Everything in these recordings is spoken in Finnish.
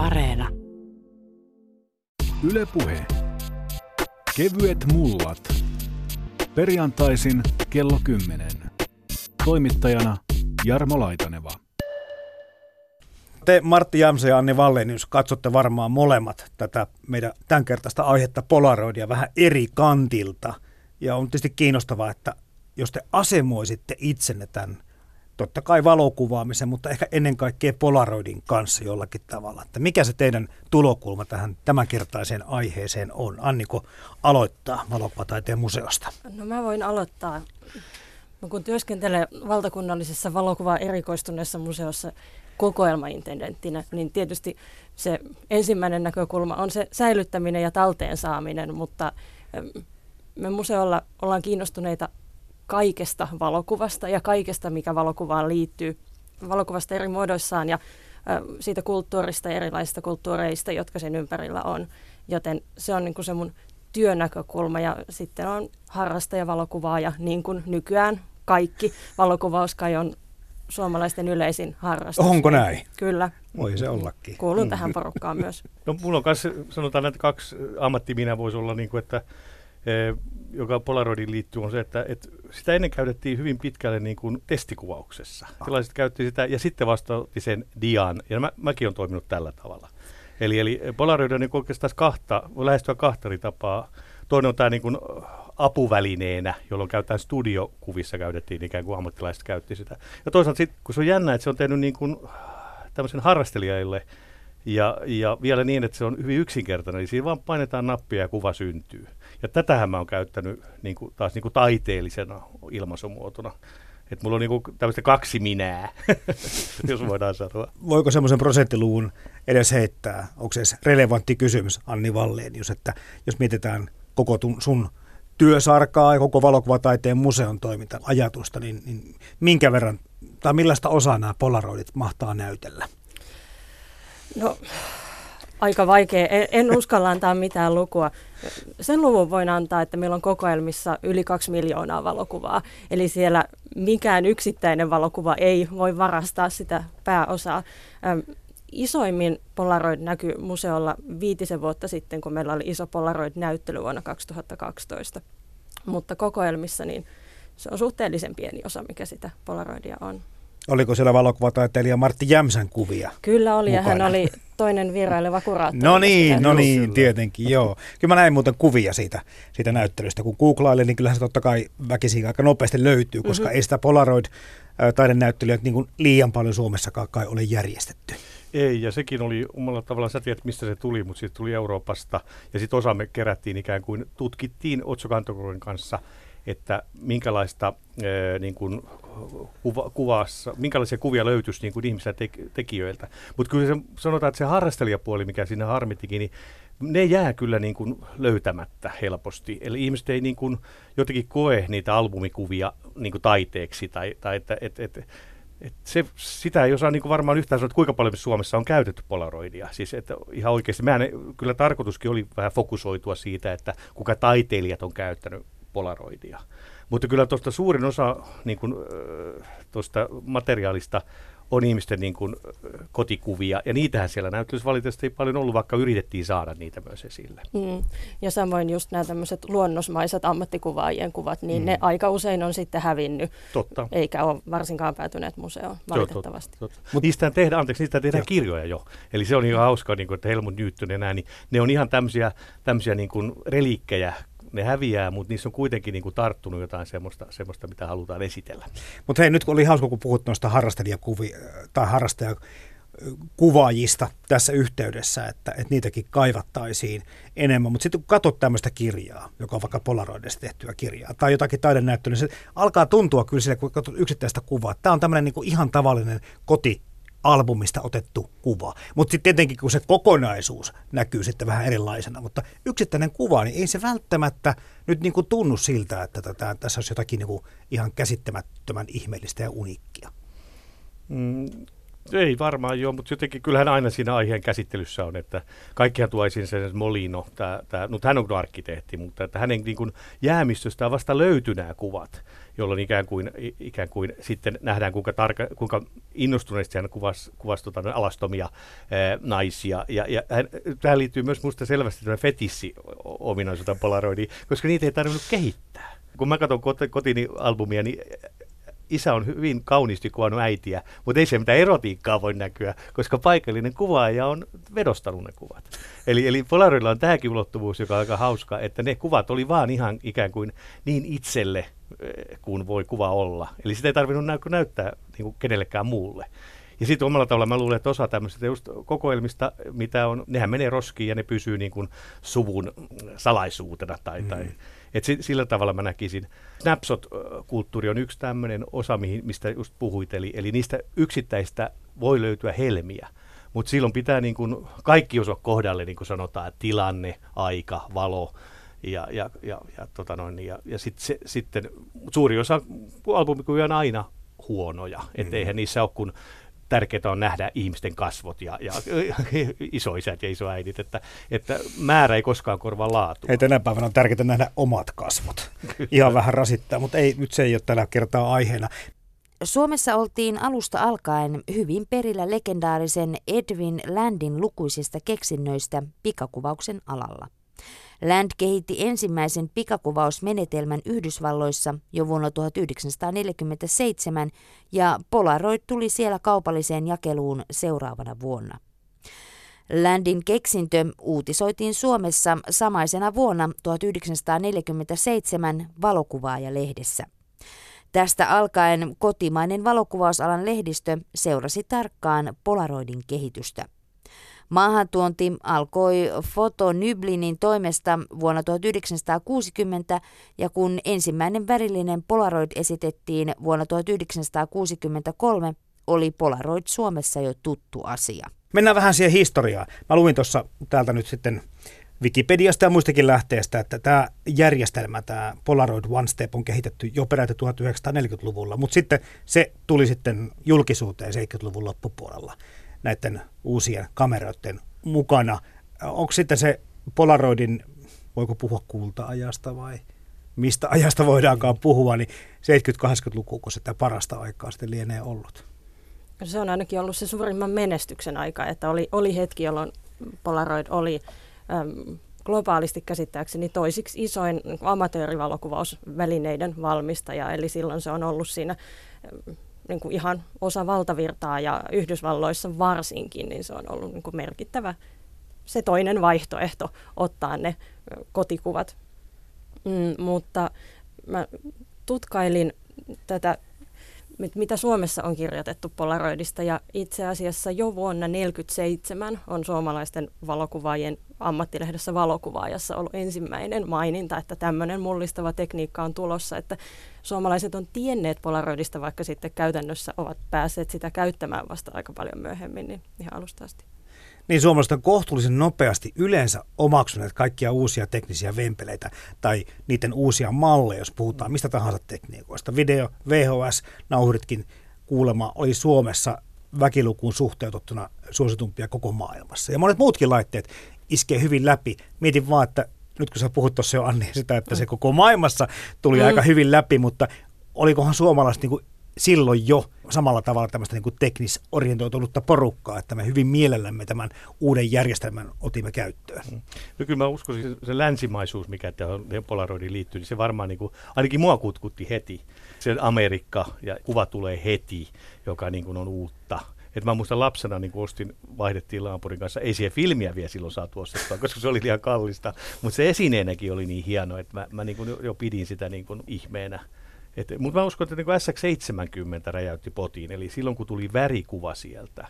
Areena. Yle Puhe. Kevyet mullat. Perjantaisin kello 10. Toimittajana Jarmo Laitaneva. Te Martti Jämsä ja Anni Vallenius katsotte varmaan molemmat tätä meidän tämänkertaista aihetta Polaroidia vähän eri kantilta. Ja on tietysti kiinnostavaa, että jos te asemoisitte itsenne tämän totta kai valokuvaamisen, mutta ehkä ennen kaikkea Polaroidin kanssa jollakin tavalla. Että mikä se teidän tulokulma tähän tämänkertaiseen aiheeseen on? Anniko aloittaa valokuvataiteen museosta? No mä voin aloittaa. No, kun työskentelen valtakunnallisessa valokuva erikoistuneessa museossa kokoelmaintendenttinä, niin tietysti se ensimmäinen näkökulma on se säilyttäminen ja talteen saaminen, mutta me museolla ollaan kiinnostuneita kaikesta valokuvasta ja kaikesta, mikä valokuvaan liittyy, valokuvasta eri muodoissaan ja siitä kulttuurista ja erilaisista kulttuureista, jotka sen ympärillä on. Joten se on niin kuin se mun työnäkökulma ja sitten on harrastajavalokuvaaja, niin kuin nykyään kaikki. Valokuvaus kai on suomalaisten yleisin harrastus. Onko näin? Kyllä. Voi se ollakin. Kuulun mm. tähän porukkaan myös. No mulla on myös, sanotaan, että kaksi ammattiminä voisi olla, niin kuin, että e, joka Polaroidin liittyy, on se, että, että sitä ennen käytettiin hyvin pitkälle niin kuin testikuvauksessa. Ah. Tilaiset käytti sitä ja sitten vasta sen dian, ja mä, mäkin olen toiminut tällä tavalla. Eli, eli Polaroid on niin oikeastaan kahta, voi lähestyä kahta eri tapaa. Toinen on tämä niin kuin apuvälineenä, jolloin käytetään studiokuvissa käytettiin ikään kuin ammattilaiset käytti sitä. Ja toisaalta sitten, kun se on jännä, että se on tehnyt niin kuin tämmöisen harrastelijaille ja, ja vielä niin, että se on hyvin yksinkertainen, niin siinä vaan painetaan nappia ja kuva syntyy. Ja tätähän mä oon käyttänyt niin kuin, taas niin kuin taiteellisena ilmaisumuotona. Että mulla on niinku tämmöistä kaksi minää, jos voidaan sanoa. Voiko semmoisen prosenttiluvun edes heittää? Onko se edes relevantti kysymys, Anni Valleenius, että jos mietitään koko sun työsarkaa ja koko valokuvataiteen museon toiminta ajatusta, niin, niin minkä verran tai millaista osaa nämä polaroidit mahtaa näytellä? No, aika vaikea. En, en uskalla antaa mitään lukua. Sen luvun voin antaa, että meillä on kokoelmissa yli kaksi miljoonaa valokuvaa. Eli siellä mikään yksittäinen valokuva ei voi varastaa sitä pääosaa. Isoimmin Polaroid näkyi museolla viitisen vuotta sitten, kun meillä oli iso Polaroid-näyttely vuonna 2012. Mutta kokoelmissa niin se on suhteellisen pieni osa, mikä sitä Polaroidia on. Oliko siellä valokuvataiteilija Martti Jämsän kuvia? Kyllä oli, mukana? ja hän oli toinen vieraileva kuraattori. No niin, no niin, tietenkin, joo. Kyllä mä näin muuten kuvia siitä, siitä näyttelystä. Kun googlailin, niin kyllähän se totta kai väkisin aika nopeasti löytyy, koska mm-hmm. ei sitä Polaroid-taidenäyttelyä niin liian paljon Suomessa kai ole järjestetty. Ei, ja sekin oli omalla tavalla, sä tiedät mistä se tuli, mutta siitä tuli Euroopasta. Ja sitten osa me kerättiin ikään kuin, tutkittiin Otso kanssa, että minkälaista niin kuin, kuva, kuvassa, minkälaisia kuvia löytyisi niin kuin ihmisiltä te, tekijöiltä. Mutta kyllä se, sanotaan, että se harrastelijapuoli, mikä siinä harmittikin, niin ne jää kyllä niin kuin löytämättä helposti. Eli ihmiset ei niin kuin jotenkin koe niitä albumikuvia niin kuin taiteeksi tai, tai että et, et, et se, sitä ei osaa niin kuin varmaan yhtään sanoa, että kuinka paljon Suomessa on käytetty polaroidia. Siis että ihan oikeasti, mehän kyllä tarkoituskin oli vähän fokusoitua siitä, että kuka taiteilijat on käyttänyt polaroidia. Mutta kyllä tuosta suurin osa niin kuin, tuosta materiaalista on ihmisten niin kuin, kotikuvia, ja niitähän siellä näyttelyssä valitettavasti ei paljon ollut, vaikka yritettiin saada niitä myös esille. Mm. Ja samoin just nämä tämmöiset luonnosmaiset ammattikuvaajien kuvat, niin mm. ne aika usein on sitten hävinnyt, totta. eikä ole varsinkaan päätyneet museoon, valitettavasti. Totta, totta. Mutta niistä tehdään, anteeksi, niistä tehdään kirjoja jo, eli se on ihan hauskaa, niin kuin, että Helmut Newton enää, niin ne on ihan tämmöisiä, tämmöisiä niin kuin reliikkejä ne häviää, mutta niissä on kuitenkin niin kuin tarttunut jotain semmoista, semmoista, mitä halutaan esitellä. Mutta hei, nyt oli hauska, kun puhut noista harrastelijakuvia tai harrastajakuvaajista tässä yhteydessä, että, että niitäkin kaivattaisiin enemmän. Mutta sitten kun katsot tämmöistä kirjaa, joka on vaikka Polaroidista tehtyä kirjaa, tai jotakin taidenäyttöä, niin se alkaa tuntua kyllä sille, kun katsot yksittäistä kuvaa. Tämä on tämmöinen niin ihan tavallinen koti albumista otettu kuva. Mutta sitten tietenkin, kun se kokonaisuus näkyy sitten vähän erilaisena, mutta yksittäinen kuva, niin ei se välttämättä nyt niin kuin tunnu siltä, että tätä, tässä olisi jotakin niin kuin ihan käsittämättömän ihmeellistä ja uniikkia. Mm, Ei varmaan joo, mutta jotenkin kyllähän aina siinä aiheen käsittelyssä on, että kaikkihan tuo esiin sen Molino, tää, tää, no hän on arkkitehti, mutta että hänen niin kuin, jäämistöstään vasta löytyi nämä kuvat, jolloon ikään kuin, ikään kuin sitten nähdään, kuinka, tarka, kuinka innostuneesti hän kuvasi, kuvasi tota, alastomia ää, naisia. Ja, ja hän, tähän liittyy myös minusta selvästi tämä fetissi ominaisuuteen Polaroidiin, koska niitä ei tarvinnut kehittää. Kun mä katson kotini albumia, niin isä on hyvin kauniisti kuvannut äitiä, mutta ei se mitään erotiikkaa voi näkyä, koska paikallinen kuvaaja on vedostanut ne kuvat. Eli, eli Polaroidilla on tämäkin ulottuvuus, joka on aika hauska, että ne kuvat oli vaan ihan ikään kuin niin itselle kuin voi kuva olla. Eli sitä ei tarvinnut nä- näyttää niin kuin kenellekään muulle. Ja sitten omalla tavalla mä luulen, että osa tämmöisistä just kokoelmista, mitä on, nehän menee roskiin ja ne pysyy niin kuin suvun salaisuutena tai, mm. tai et sillä tavalla mä näkisin. Snapshot-kulttuuri on yksi tämmöinen osa, mistä just puhuit, eli, eli niistä yksittäistä voi löytyä helmiä. Mutta silloin pitää niin kun kaikki osua kohdalle, niin kuin sanotaan, tilanne, aika, valo, ja, ja, ja, ja, tota noin, ja, ja sit se, sitten suuri osa albumikuvia on aina huonoja, mm. että eihän niissä ole kuin tärkeää on nähdä ihmisten kasvot ja, ja isoisät ja isoäidit, että, että määrä ei koskaan korvaa laatu. Ei tänä päivänä on tärkeää nähdä omat kasvot. Ihan vähän rasittaa, mutta ei, nyt se ei ole tällä kertaa aiheena. Suomessa oltiin alusta alkaen hyvin perillä legendaarisen Edwin Landin lukuisista keksinnöistä pikakuvauksen alalla. Land kehitti ensimmäisen pikakuvausmenetelmän Yhdysvalloissa jo vuonna 1947 ja Polaroid tuli siellä kaupalliseen jakeluun seuraavana vuonna. Landin keksintö uutisoitiin Suomessa samaisena vuonna 1947 valokuvaaja-lehdessä. Tästä alkaen kotimainen valokuvausalan lehdistö seurasi tarkkaan Polaroidin kehitystä. Maahantuonti alkoi Foto Nyblinin toimesta vuonna 1960 ja kun ensimmäinen värillinen Polaroid esitettiin vuonna 1963, oli Polaroid Suomessa jo tuttu asia. Mennään vähän siihen historiaan. Mä luin tuossa täältä nyt sitten Wikipediasta ja muistakin lähteestä, että tämä järjestelmä, tämä Polaroid One Step on kehitetty jo peräti 1940-luvulla, mutta sitten se tuli sitten julkisuuteen 70-luvun loppupuolella näiden uusien kameroiden mukana. Onko sitten se Polaroidin, voiko puhua kulta-ajasta vai mistä ajasta voidaankaan puhua, niin 70-80-luku, kun sitä parasta aikaa sitten lienee ollut? Se on ainakin ollut se suurimman menestyksen aika, että oli, oli hetki, jolloin Polaroid oli äm, globaalisti käsittääkseni toisiksi isoin amatöörivalokuvausvälineiden valmistaja, eli silloin se on ollut siinä äm, niin kuin ihan osa valtavirtaa ja Yhdysvalloissa varsinkin, niin se on ollut niin kuin merkittävä se toinen vaihtoehto ottaa ne kotikuvat. Mm, mutta mä tutkailin tätä mitä Suomessa on kirjoitettu Polaroidista. Ja itse asiassa jo vuonna 1947 on suomalaisten valokuvaajien ammattilehdessä valokuvaajassa ollut ensimmäinen maininta, että tämmöinen mullistava tekniikka on tulossa, että suomalaiset on tienneet Polaroidista, vaikka sitten käytännössä ovat päässeet sitä käyttämään vasta aika paljon myöhemmin, niin ihan alusta asti niin suomalaiset on kohtuullisen nopeasti yleensä omaksuneet kaikkia uusia teknisiä vempeleitä tai niiden uusia malleja, jos puhutaan mistä tahansa tekniikoista. Video, VHS, nauhuritkin kuulema oli Suomessa väkilukuun suhteutettuna suositumpia koko maailmassa. Ja monet muutkin laitteet iskee hyvin läpi. Mietin vaan, että nyt kun sä puhut tuossa jo Anni sitä, että se koko maailmassa tuli mm. aika hyvin läpi, mutta olikohan suomalaiset niin kuin silloin jo samalla tavalla tämmöistä niin teknisorientoitunutta porukkaa, että me hyvin mielellämme tämän uuden järjestelmän otimme käyttöön. Mm. No kyllä mä uskoisin, se länsimaisuus, mikä tähän Polaroidiin liittyy, niin se varmaan niin kuin, ainakin mua kutkutti heti. Se Amerikka ja kuva tulee heti, joka niin kuin on uutta. Et mä muistan lapsena niin ostin, vaihdettiin Laapurin kanssa, ei siihen filmiä vielä silloin saatu ostettua, koska se oli liian kallista, mutta se esineenäkin oli niin hieno, että mä, mä niin kuin jo pidin sitä niin kuin ihmeenä. Mutta mä uskon, että niin SX70 räjäytti potiin, eli silloin kun tuli värikuva sieltä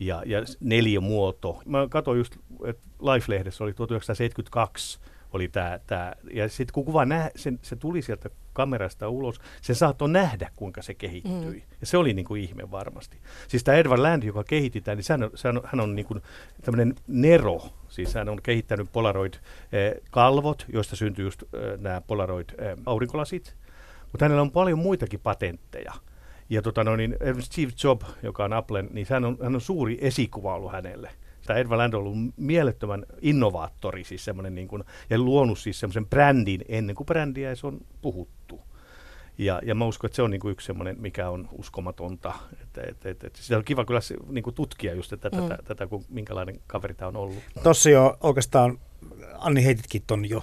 ja, ja muoto. Mä katsoin just, että Life-lehdessä oli 1972 oli tämä, ja sitten kun kuva nä, se, se tuli sieltä kamerasta ulos, se saattoi nähdä, kuinka se kehittyi. Mm. Ja se oli niin kuin ihme varmasti. Siis tämä Edward Land, joka kehitti tämän, niin hän on, hän on, hän on niin kuin tämmöinen nero, siis hän on kehittänyt Polaroid-kalvot, joista syntyi just nämä Polaroid-aurinkolasit, mutta hänellä on paljon muitakin patentteja. Ja tota, no, niin, Steve Jobs, joka on Applen, niin hän on, hän on suuri esikuva ollut hänelle. Tämä Edward Land on ollut mielettömän innovaattori siis niin kuin, ja luonut siis semmoisen brändin ennen kuin brändiä edes on puhuttu. Ja, ja mä uskon, että se on niin kuin yksi semmoinen, mikä on uskomatonta. Että, että, että, että sitä on kiva kyllä niin kuin tutkia just että mm. tätä, tätä, kun minkälainen kaveri tämä on ollut. Tuossa jo oikeastaan, Anni heititkin ton jo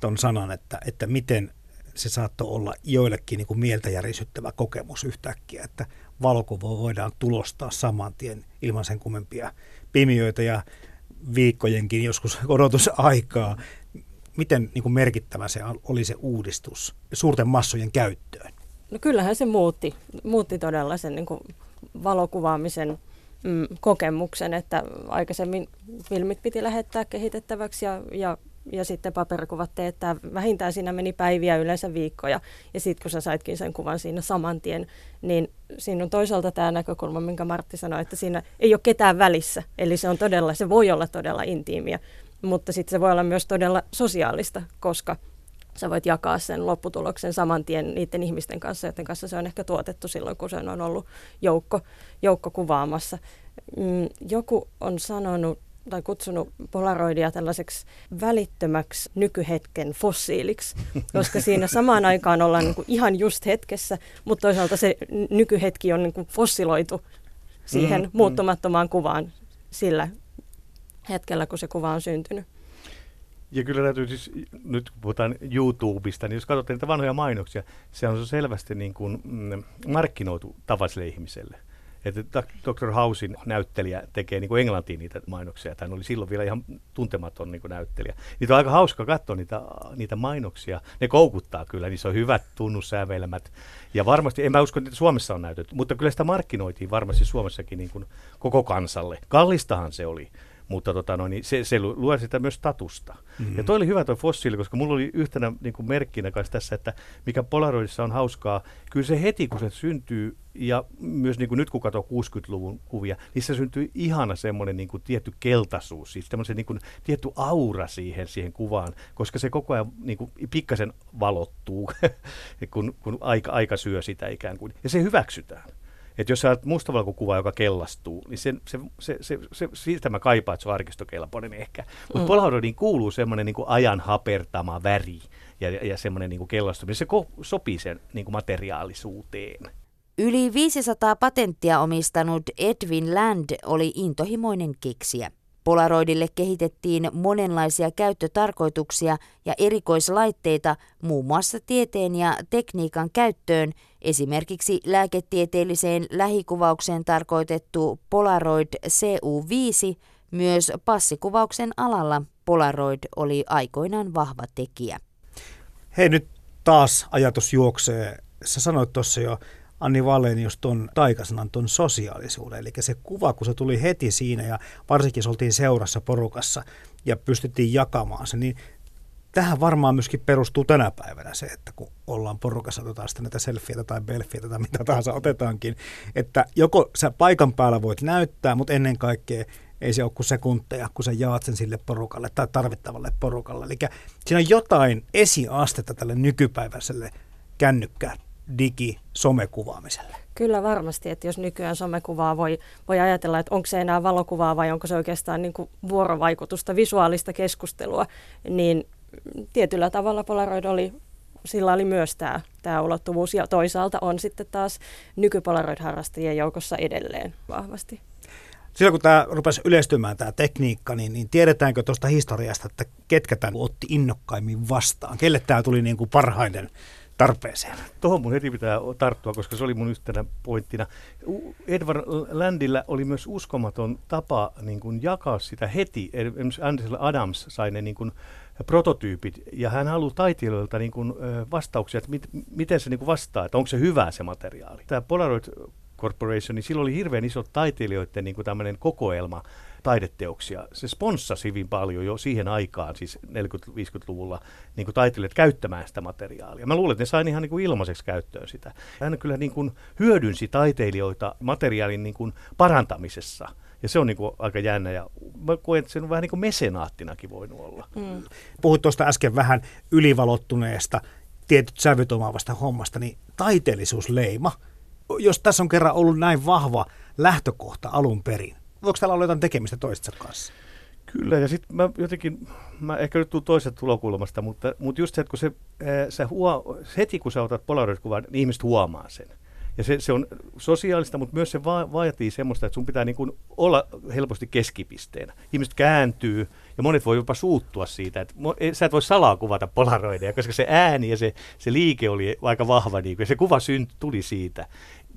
ton sanan, että, että miten se saattoi olla joillekin niin kuin mieltä järisyttävä kokemus yhtäkkiä, että valokuva voidaan tulostaa saman tien ilman sen kummempia pimiöitä ja viikkojenkin joskus odotusaikaa miten niin kuin merkittävä se oli se uudistus suurten massojen käyttöön? No kyllähän se muutti, muutti todella sen niin kuin valokuvaamisen mm, kokemuksen, että aikaisemmin filmit piti lähettää kehitettäväksi ja, ja, ja sitten paperikuvat teettää. Vähintään siinä meni päiviä, yleensä viikkoja. Ja sitten kun sä saitkin sen kuvan siinä saman tien, niin siinä on toisaalta tämä näkökulma, minkä Martti sanoi, että siinä ei ole ketään välissä. Eli se on todella, se voi olla todella intiimiä mutta sitten se voi olla myös todella sosiaalista, koska sä voit jakaa sen lopputuloksen saman tien niiden ihmisten kanssa, joiden kanssa se on ehkä tuotettu silloin, kun se on ollut joukko, joukko kuvaamassa. Mm, joku on sanonut tai kutsunut Polaroidia tällaiseksi välittömäksi nykyhetken fossiiliksi, koska siinä samaan aikaan ollaan niin kuin ihan just hetkessä, mutta toisaalta se nykyhetki on niin kuin fossiloitu siihen mm, mm. muuttumattomaan kuvaan sillä hetkellä, kun se kuva on syntynyt. Ja kyllä täytyy siis, nyt kun puhutaan YouTubesta, niin jos katsotte niitä vanhoja mainoksia, se on selvästi niin kuin, mm, markkinoitu tavalliselle ihmiselle. Että Dr. Housein näyttelijä tekee niin kuin englantiin niitä mainoksia. Hän oli silloin vielä ihan tuntematon niin kuin näyttelijä. Niitä on aika hauska katsoa niitä, niitä mainoksia. Ne koukuttaa kyllä, niissä on hyvät tunnussävelmät. Ja varmasti, en mä usko, että Suomessa on näytetty, mutta kyllä sitä markkinoitiin varmasti Suomessakin niin kuin koko kansalle. Kallistahan se oli mutta tota, no, niin se, se luo sitä myös statusta. Mm-hmm. Ja toi oli hyvä tuo fossiili, koska mulla oli yhtenä niin kuin merkkinä kanssa tässä, että mikä Polaroidissa on hauskaa, kyllä se heti kun se syntyy, ja myös niin kuin nyt kun katsoo 60-luvun kuvia, se syntyy ihana semmoinen niin kuin tietty keltaisuus, siis semmoinen niin kuin tietty aura siihen, siihen kuvaan, koska se koko ajan niin kuin pikkasen valottuu, kun, kun aika, aika syö sitä ikään kuin, ja se hyväksytään. Että jos sä olet mustavalkokuva, joka kellastuu, niin se, se, se, se, se, siitä mä kaipaan, että se on arkistokelpoinen ehkä. Mutta mm. Polaroidiin kuuluu semmoinen niin ajan hapertama väri ja, ja semmoinen niin kellastuminen. Se ko- sopii sen niin kuin materiaalisuuteen. Yli 500 patenttia omistanut Edwin Land oli intohimoinen keksiä. Polaroidille kehitettiin monenlaisia käyttötarkoituksia ja erikoislaitteita muun muassa tieteen ja tekniikan käyttöön, esimerkiksi lääketieteelliseen lähikuvaukseen tarkoitettu Polaroid CU5, myös passikuvauksen alalla Polaroid oli aikoinaan vahva tekijä. Hei nyt taas ajatus juoksee. Sä sanoit tuossa jo Anni Valenius tuon taikasanan tuon sosiaalisuuden. Eli se kuva, kun se tuli heti siinä ja varsinkin se oltiin seurassa porukassa ja pystyttiin jakamaan se, niin tähän varmaan myöskin perustuu tänä päivänä se, että kun ollaan porukassa, otetaan sitten näitä selfieitä tai belfieitä tai mitä tahansa otetaankin, että joko sä paikan päällä voit näyttää, mutta ennen kaikkea ei se ole kuin sekunteja, kun sä jaat sen sille porukalle tai tarvittavalle porukalle. Eli siinä on jotain esiastetta tälle nykypäiväiselle kännykkää digi-somekuvaamiselle? Kyllä varmasti, että jos nykyään somekuvaa voi, voi ajatella, että onko se enää valokuvaa vai onko se oikeastaan niin kuin vuorovaikutusta, visuaalista keskustelua, niin tietyllä tavalla Polaroid oli, sillä oli myös tämä, tämä ulottuvuus ja toisaalta on sitten taas nykypolaroid-harrastajien joukossa edelleen vahvasti. Silloin kun tämä rupesi yleistymään tämä tekniikka, niin, niin tiedetäänkö tuosta historiasta, että ketkä tämän otti innokkaimmin vastaan? Kelle tämä tuli niin kuin parhaiden tarpeeseen. Tuohon mun heti pitää tarttua, koska se oli mun yhtenä pointtina. Edward Landillä oli myös uskomaton tapa niin kuin jakaa sitä heti. Esimerkiksi Ansel Adams sai ne niin kuin prototyypit, ja hän haluaa taiteilijoilta niin kuin, vastauksia, että mit, miten se niin kuin vastaa, että onko se hyvä se materiaali. Tämä Polaroid Corporation, niin silloin oli hirveän iso taiteilijoiden niin kuin kokoelma, taideteoksia. Se sponssasi hyvin paljon jo siihen aikaan, siis 40-50-luvulla, niin kuin taiteilijat käyttämään sitä materiaalia. Mä luulen, että ne sai ihan niin kuin ilmaiseksi käyttöön sitä. Hän kyllä niin kuin hyödynsi taiteilijoita materiaalin niin kuin parantamisessa. Ja se on niin kuin aika jännä ja mä koen, että se on vähän niin kuin mesenaattinakin voinut olla. Mm. Puhuit tuosta äsken vähän ylivalottuneesta, tietyt sävyt omaavasta hommasta, niin taiteellisuusleima jos tässä on kerran ollut näin vahva lähtökohta alun perin, voiko täällä olla jotain tekemistä toistensa kanssa? Kyllä, ja sitten mä jotenkin, mä ehkä nyt tulen toisesta tulokulmasta, mutta, mutta just se, että kun se, se huo, heti kun sä otat polaroid-kuvan, niin ihmiset huomaa sen. Ja se, se on sosiaalista, mutta myös se va- vaatii semmoista, että sun pitää niin kuin olla helposti keskipisteenä. Ihmiset kääntyy ja monet voi jopa suuttua siitä, että sä et voi salaa kuvata polaroideja, koska se ääni ja se, se liike oli aika vahva niin kuin, ja se kuva synt, tuli siitä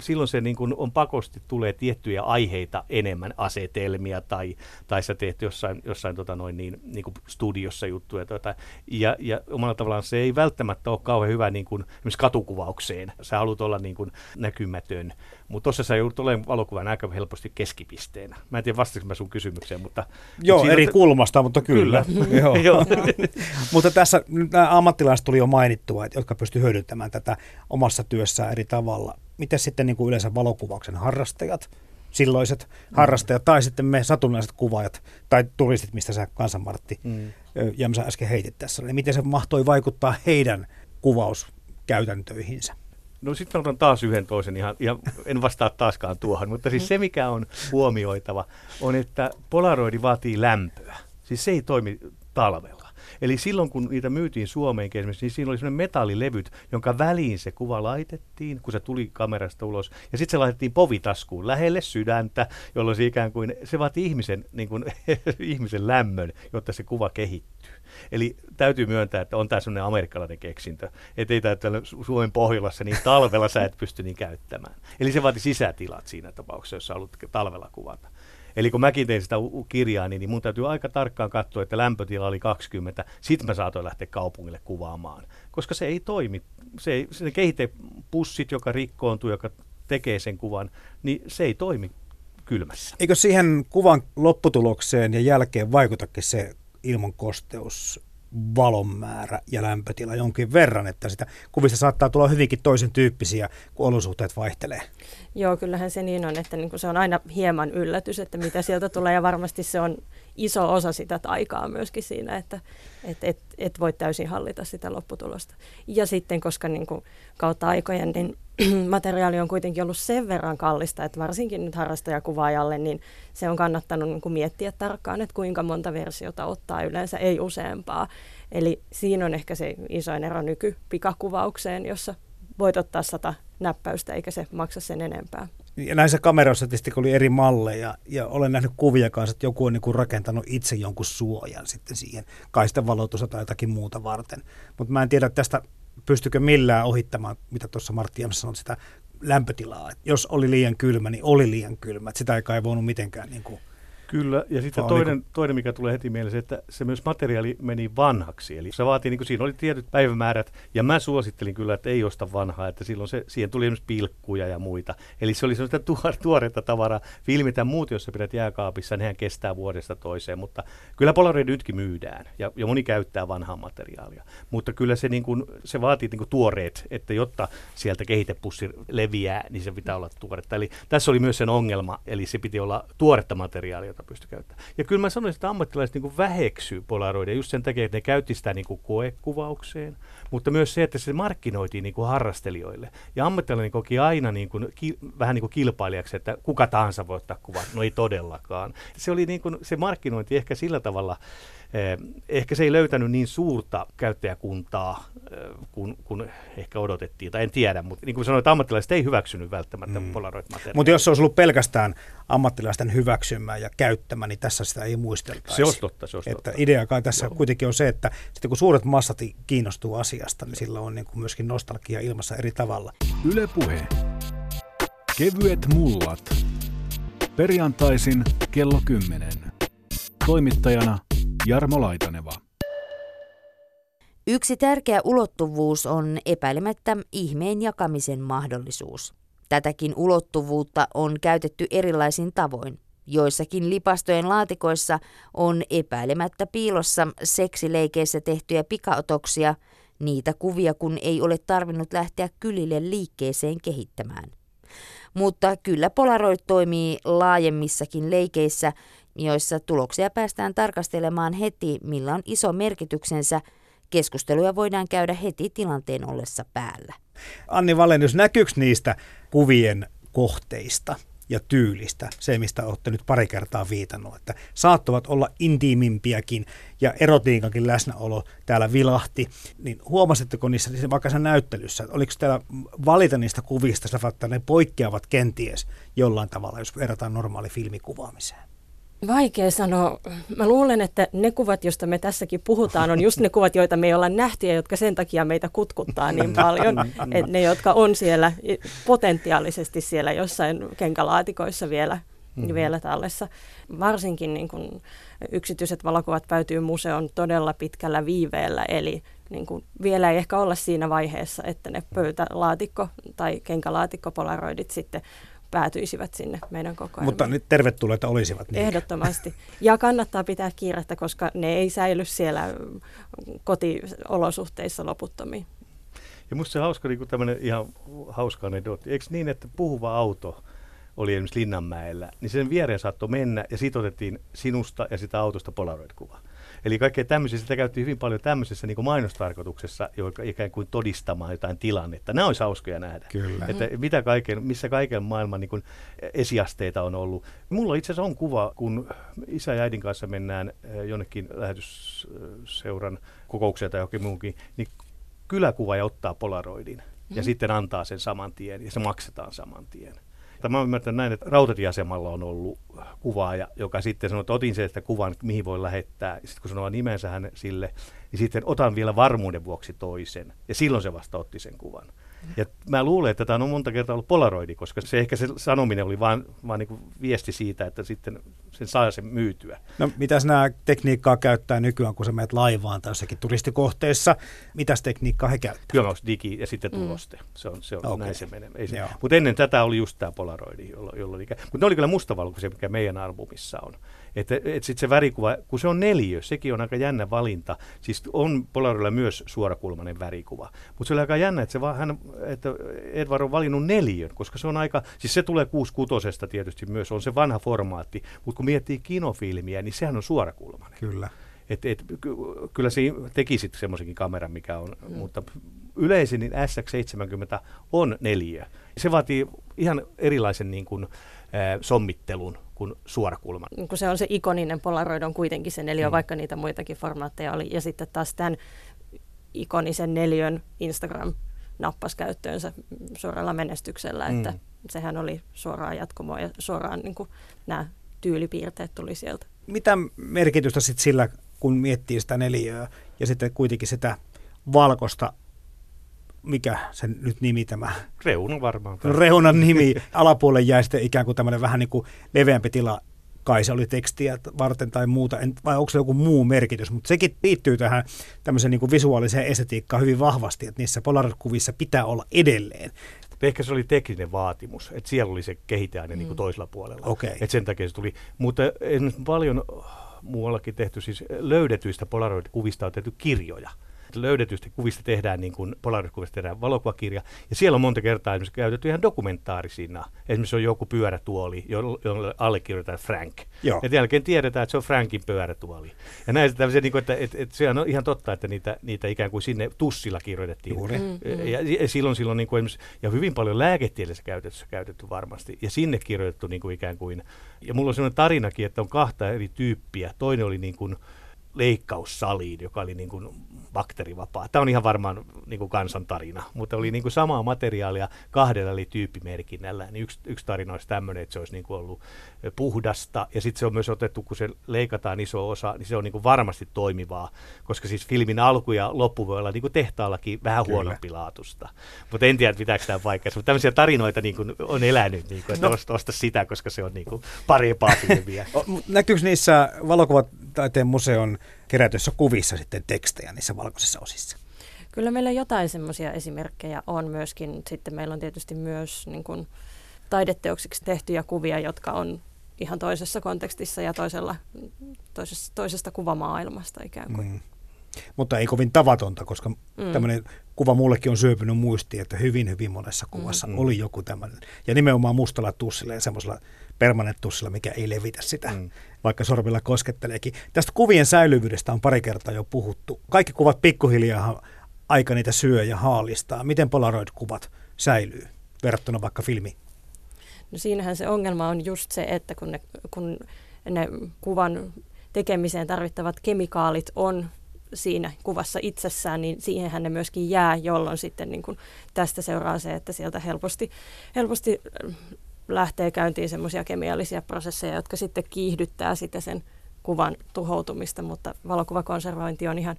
silloin se niin kuin on pakosti tulee tiettyjä aiheita enemmän, asetelmia tai, tai sä teet jossain, jossain tota noin niin, niin kuin studiossa juttuja. Tota, ja, ja omalla tavallaan se ei välttämättä ole kauhean hyvä niin kuin, esimerkiksi katukuvaukseen. Sä haluat olla niin kuin näkymätön, mutta tuossa sä joudut olemaan valokuvan aika helposti keskipisteenä. Mä en tiedä vastasinko mä sun kysymykseen, mutta... Joo, mutta eri te... kulmasta, mutta kyllä. kyllä. Joo. mutta tässä nämä ammattilaiset tuli jo mainittua, että, jotka pystyvät hyödyntämään tätä omassa työssään eri tavalla miten sitten niin kuin yleensä valokuvauksen harrastajat, silloiset mm. harrastajat, tai sitten me satunnaiset kuvaajat, tai turistit, mistä sä kansanmartti mm. Jämsä äsken heitit tässä, niin miten se mahtoi vaikuttaa heidän kuvauskäytäntöihinsä? No sitten otan taas yhden toisen ihan, ja en vastaa taaskaan tuohon, mutta siis se mikä on huomioitava on, että polaroidi vaatii lämpöä. Siis se ei toimi talvella. Eli silloin, kun niitä myytiin Suomeen esimerkiksi, niin siinä oli sellainen metallilevyt, jonka väliin se kuva laitettiin, kun se tuli kamerasta ulos. Ja sitten se laitettiin povitaskuun lähelle sydäntä, jolloin se ikään kuin, se vaati ihmisen, niin kuin, ihmisen lämmön, jotta se kuva kehittyy. Eli täytyy myöntää, että on tämä sellainen amerikkalainen keksintö, että ei täällä Suomen Pohjolassa, niin talvella sä et pysty niin käyttämään. Eli se vaati sisätilat siinä tapauksessa, jos haluat talvella kuvata. Eli kun mäkin tein sitä kirjaa, niin, niin mun täytyy aika tarkkaan katsoa, että lämpötila oli 20. Sitten mä saatoin lähteä kaupungille kuvaamaan, koska se ei toimi. Se, ei, se kehitepussit, joka rikkoontuu, joka tekee sen kuvan, niin se ei toimi kylmässä. Eikö siihen kuvan lopputulokseen ja jälkeen vaikutakin se ilmankosteus valon määrä ja lämpötila jonkin verran, että sitä kuvista saattaa tulla hyvinkin toisen tyyppisiä, kun olosuhteet vaihtelee. Joo, kyllähän se niin on, että niin se on aina hieman yllätys, että mitä sieltä tulee ja varmasti se on iso osa sitä taikaa myöskin siinä, että et, et, et voi täysin hallita sitä lopputulosta. Ja sitten, koska niin kautta aikojen, niin materiaali on kuitenkin ollut sen verran kallista, että varsinkin nyt harrastajakuvaajalle, niin se on kannattanut niin kuin miettiä tarkkaan, että kuinka monta versiota ottaa yleensä, ei useampaa. Eli siinä on ehkä se isoin ero nykypikakuvaukseen, jossa voit ottaa sata näppäystä eikä se maksa sen enempää. Ja näissä kameroissa tietysti oli eri malleja ja olen nähnyt kuvia kanssa, että joku on niin kuin rakentanut itse jonkun suojan sitten siihen, kai sitten valotusta tai jotakin muuta varten. Mutta mä en tiedä tästä, pystykö millään ohittamaan, mitä tuossa Martti Jäms sanoi, sitä lämpötilaa. Et jos oli liian kylmä, niin oli liian kylmä. Et sitä ei kai voinut mitenkään niin kuin Kyllä, ja sitten toinen, niin kuin... toinen, mikä tulee heti mieleen, että se myös materiaali meni vanhaksi. Eli se vaatii, niin kuin siinä oli tietyt päivämäärät, ja mä suosittelin kyllä, että ei osta vanhaa, että silloin se, siihen tuli esimerkiksi pilkkuja ja muita. Eli se oli sellaista tuore, tuoretta tavaraa. Filmit ja muut, jos sä pidät jääkaapissa, nehän kestää vuodesta toiseen, mutta kyllä Polaroid nytkin myydään, ja, ja moni käyttää vanhaa materiaalia. Mutta kyllä se, niin kuin, se vaatii niin kuin tuoreet, että jotta sieltä kehitepussi leviää, niin se pitää olla tuoretta. Eli tässä oli myös sen ongelma, eli se piti olla tuoretta materiaalia, jota pystyi käyttämään. Ja kyllä mä sanoisin, että ammattilaiset niin väheksyy Polaroidia just sen takia, että ne käytti sitä niin kuin koekuvaukseen, mutta myös se, että se markkinoitiin niin kuin harrastelijoille. Ja ammattilainen koki aina niin kuin, ki, vähän niin kuin kilpailijaksi, että kuka tahansa voi ottaa kuvan. No ei todellakaan. Se oli niin kuin, se markkinointi ehkä sillä tavalla ehkä se ei löytänyt niin suurta käyttäjäkuntaa eh, kuin, kuin ehkä odotettiin, tai en tiedä, mutta niin kuin sanoin, ammattilaiset ei hyväksynyt välttämättä mm. Polaroid-materiaalia. Mutta jos se olisi ollut pelkästään ammattilaisten hyväksymä ja käyttämä, niin tässä sitä ei muisteltaisi. Se olisi totta, se olisi että totta. Idea kai tässä Joo. kuitenkin on se, että sitten kun suuret massat kiinnostuu asiasta, niin sillä on niin kuin myöskin nostalgia ilmassa eri tavalla. Yle Puhe. Kevyet mullat. Perjantaisin kello 10. Toimittajana Jarmo Laitaneva. Yksi tärkeä ulottuvuus on epäilemättä ihmeen jakamisen mahdollisuus. Tätäkin ulottuvuutta on käytetty erilaisin tavoin. Joissakin lipastojen laatikoissa on epäilemättä piilossa seksileikeissä tehtyjä pikaotoksia, niitä kuvia kun ei ole tarvinnut lähteä kylille liikkeeseen kehittämään. Mutta kyllä Polaroid toimii laajemmissakin leikeissä, joissa tuloksia päästään tarkastelemaan heti, millä on iso merkityksensä Keskusteluja voidaan käydä heti tilanteen ollessa päällä. Anni Valenius, näkyykö niistä kuvien kohteista ja tyylistä, se mistä olette nyt pari kertaa viitannut, että saattavat olla intiimimpiäkin ja erotiikankin läsnäolo täällä vilahti, niin huomasitteko niissä vaikka sen näyttelyssä, oliko täällä valita niistä kuvista, että ne poikkeavat kenties jollain tavalla, jos verrataan normaali filmikuvaamiseen? Vaikea sanoa. Mä luulen, että ne kuvat, joista me tässäkin puhutaan, on just ne kuvat, joita me ei olla nähty ja jotka sen takia meitä kutkuttaa niin paljon. että ne, jotka on siellä potentiaalisesti siellä jossain kenkälaatikoissa vielä, mm-hmm. vielä tallessa. Varsinkin niin kun yksityiset valokuvat päätyy museon todella pitkällä viiveellä, eli niin kun vielä ei ehkä olla siinä vaiheessa, että ne pöytälaatikko tai kenkälaatikko polaroidit sitten päätyisivät sinne meidän kokoelmaan. Mutta nyt tervetulleita olisivat. Niin. Ehdottomasti. Ja kannattaa pitää kiirettä, koska ne ei säily siellä kotiolosuhteissa loputtomiin. Ja musta se hauska, niin tämmöinen ihan hauska anekdootti. Eikö niin, että puhuva auto oli esimerkiksi Linnanmäellä, niin sen viereen saattoi mennä ja siitä otettiin sinusta ja sitä autosta Polaroid-kuva. Eli kaikkea tämmöisiä, sitä käytti hyvin paljon tämmöisessä niin kuin mainostarkoituksessa, joka ikään kuin todistamaan jotain tilannetta. Nämä olisi hauskoja nähdä. Kyllä. Että mitä kaiken, missä kaiken maailman niin kuin esiasteita on ollut. Mulla itse asiassa on kuva, kun isä ja äidin kanssa mennään eh, jonnekin lähetysseuran kokoukseen tai johonkin muukin, niin kyläkuva ja ottaa polaroidin ja mm. sitten antaa sen saman tien ja se maksetaan saman tien että mä ymmärtänyt näin, että rautatieasemalla on ollut kuvaaja, joka sitten sanoi, että otin sen kuvan, mihin voi lähettää. Sitten kun sanoo nimensä hän sille, niin sitten otan vielä varmuuden vuoksi toisen. Ja silloin se vasta otti sen kuvan. Ja mä luulen, että tämä on monta kertaa ollut polaroidi, koska se ehkä se sanominen oli vain vaan niin viesti siitä, että sitten sen saa sen myytyä. No mitäs nämä tekniikkaa käyttää nykyään, kun sä menet laivaan tai jossakin turistikohteessa? Mitäs tekniikkaa he käyttää? Kyllä digi ja sitten mm. tuloste. Mm. Se on, se on okay. näin se menee. Mutta ennen tätä oli just tämä polaroidi, jolla, jolla oli, mutta ne oli kyllä mustavalkoisia, mikä meidän albumissa on. Että et sitten se värikuva, kun se on neljö, sekin on aika jännä valinta. Siis on Polaroidilla myös suorakulmainen värikuva. Mutta se oli aika jännä, että, se vaan, hän, että Edward on valinnut neljön, koska se on aika, siis se tulee 66 tietysti myös, on se vanha formaatti. Mutta kun miettii kinofilmiä, niin sehän on suorakulmainen. Kyllä. Et, et, kyllä se teki sitten semmoisenkin kameran, mikä on, mm. mutta yleisin niin SX70 on neljä. Se vaatii ihan erilaisen niin kuin, sommittelun kuin suorakulman. Kun se on se ikoninen Polaroid on kuitenkin se neljä, mm. vaikka niitä muitakin formaatteja oli. Ja sitten taas tämän ikonisen neljön Instagram nappasi käyttöönsä suoralla menestyksellä, mm. että sehän oli suoraan jatkumoa ja suoraan niin kuin nämä tyylipiirteet tuli sieltä. Mitä merkitystä sitten sillä, kun miettii sitä neliöä ja sitten kuitenkin sitä valkoista mikä sen nyt nimi tämä? Reuna varmaan. Reunan nimi. Alapuolelle jäi sitten ikään kuin tämmöinen vähän niin kuin leveämpi tila, kai se oli tekstiä varten tai muuta, en, vai onko se joku muu merkitys, mutta sekin liittyy tähän tämmöiseen niin kuin visuaaliseen estetiikkaan hyvin vahvasti, että niissä Polaroid-kuvissa pitää olla edelleen. Ehkä se oli tekninen vaatimus, että siellä oli se kehiteäinen mm. niin kuin toisella puolella. Okay. Että sen takia se tuli. Mutta esimerkiksi paljon muuallakin tehty, siis löydetyistä Polaroid-kuvista on tehty kirjoja löydetyistä kuvista tehdään niin kuin Polaroid-kuvista tehdään valokuvakirja. Ja siellä on monta kertaa esimerkiksi käytetty ihan dokumentaarisina. Esimerkiksi on joku pyörätuoli, jolle allekirjoitetaan Frank. Joo. Ja jälkeen tiedetään, että se on Frankin pyörätuoli. Ja näin tämmöisiä, niin kuin, että, että, että, se on ihan totta, että niitä, niitä ikään kuin sinne tussilla kirjoitettiin. Juuri. Mm, mm. Ja, ja, silloin, silloin niin kuin ja hyvin paljon lääketieteessä käytetty, käytetty varmasti. Ja sinne kirjoitettu niin kuin ikään kuin, ja mulla on sellainen tarinakin, että on kahta eri tyyppiä. Toinen oli niin kuin, leikkaussaliin, joka oli niin kuin bakteerivapaa. Tämä on ihan varmaan niin kuin kansantarina, mutta oli niin kuin samaa materiaalia kahdella eli tyyppimerkinnällä. Niin yksi, yksi tarina olisi tämmöinen, että se olisi niin kuin ollut puhdasta, ja sitten se on myös otettu, kun se leikataan iso osa, niin se on niin kuin varmasti toimivaa, koska siis filmin alku ja loppu voi olla niin kuin tehtaallakin vähän Kyllä. huonompi laatusta. Mutta en tiedä, pitääkö tämä paikkansa, mutta tämmöisiä tarinoita niin kuin on elänyt, niin kuin, että no. osta, osta sitä, koska se on niin kuin parempaa filmiä. Näkyykö niissä valokuvataiteen museon kerätyissä kuvissa sitten tekstejä niissä valkoisissa osissa? Kyllä meillä jotain semmoisia esimerkkejä on myöskin. Sitten meillä on tietysti myös niin kuin, taideteoksiksi tehtyjä kuvia, jotka on ihan toisessa kontekstissa ja toisella, toisesta, toisesta kuvamaailmasta ikään kuin. Mm. Mutta ei kovin tavatonta, koska mm. tämmöinen kuva mullekin on syöpynyt muistiin, että hyvin, hyvin monessa kuvassa mm. oli joku tämmöinen. Ja nimenomaan mustalla tussilla ja semmoisella permanenttussilla, mikä ei levitä sitä, mm. vaikka sormilla kosketteleekin. Tästä kuvien säilyvyydestä on pari kertaa jo puhuttu. Kaikki kuvat pikkuhiljaa aika niitä syö ja haalistaa. Miten Polaroid-kuvat säilyy verrattuna vaikka filmi? No siinähän se ongelma on just se, että kun ne, kun ne kuvan tekemiseen tarvittavat kemikaalit on siinä kuvassa itsessään, niin siihenhän ne myöskin jää, jolloin sitten niin kuin tästä seuraa se, että sieltä helposti, helposti lähtee käyntiin semmoisia kemiallisia prosesseja, jotka sitten kiihdyttää sitä sen kuvan tuhoutumista, mutta valokuvakonservointi on ihan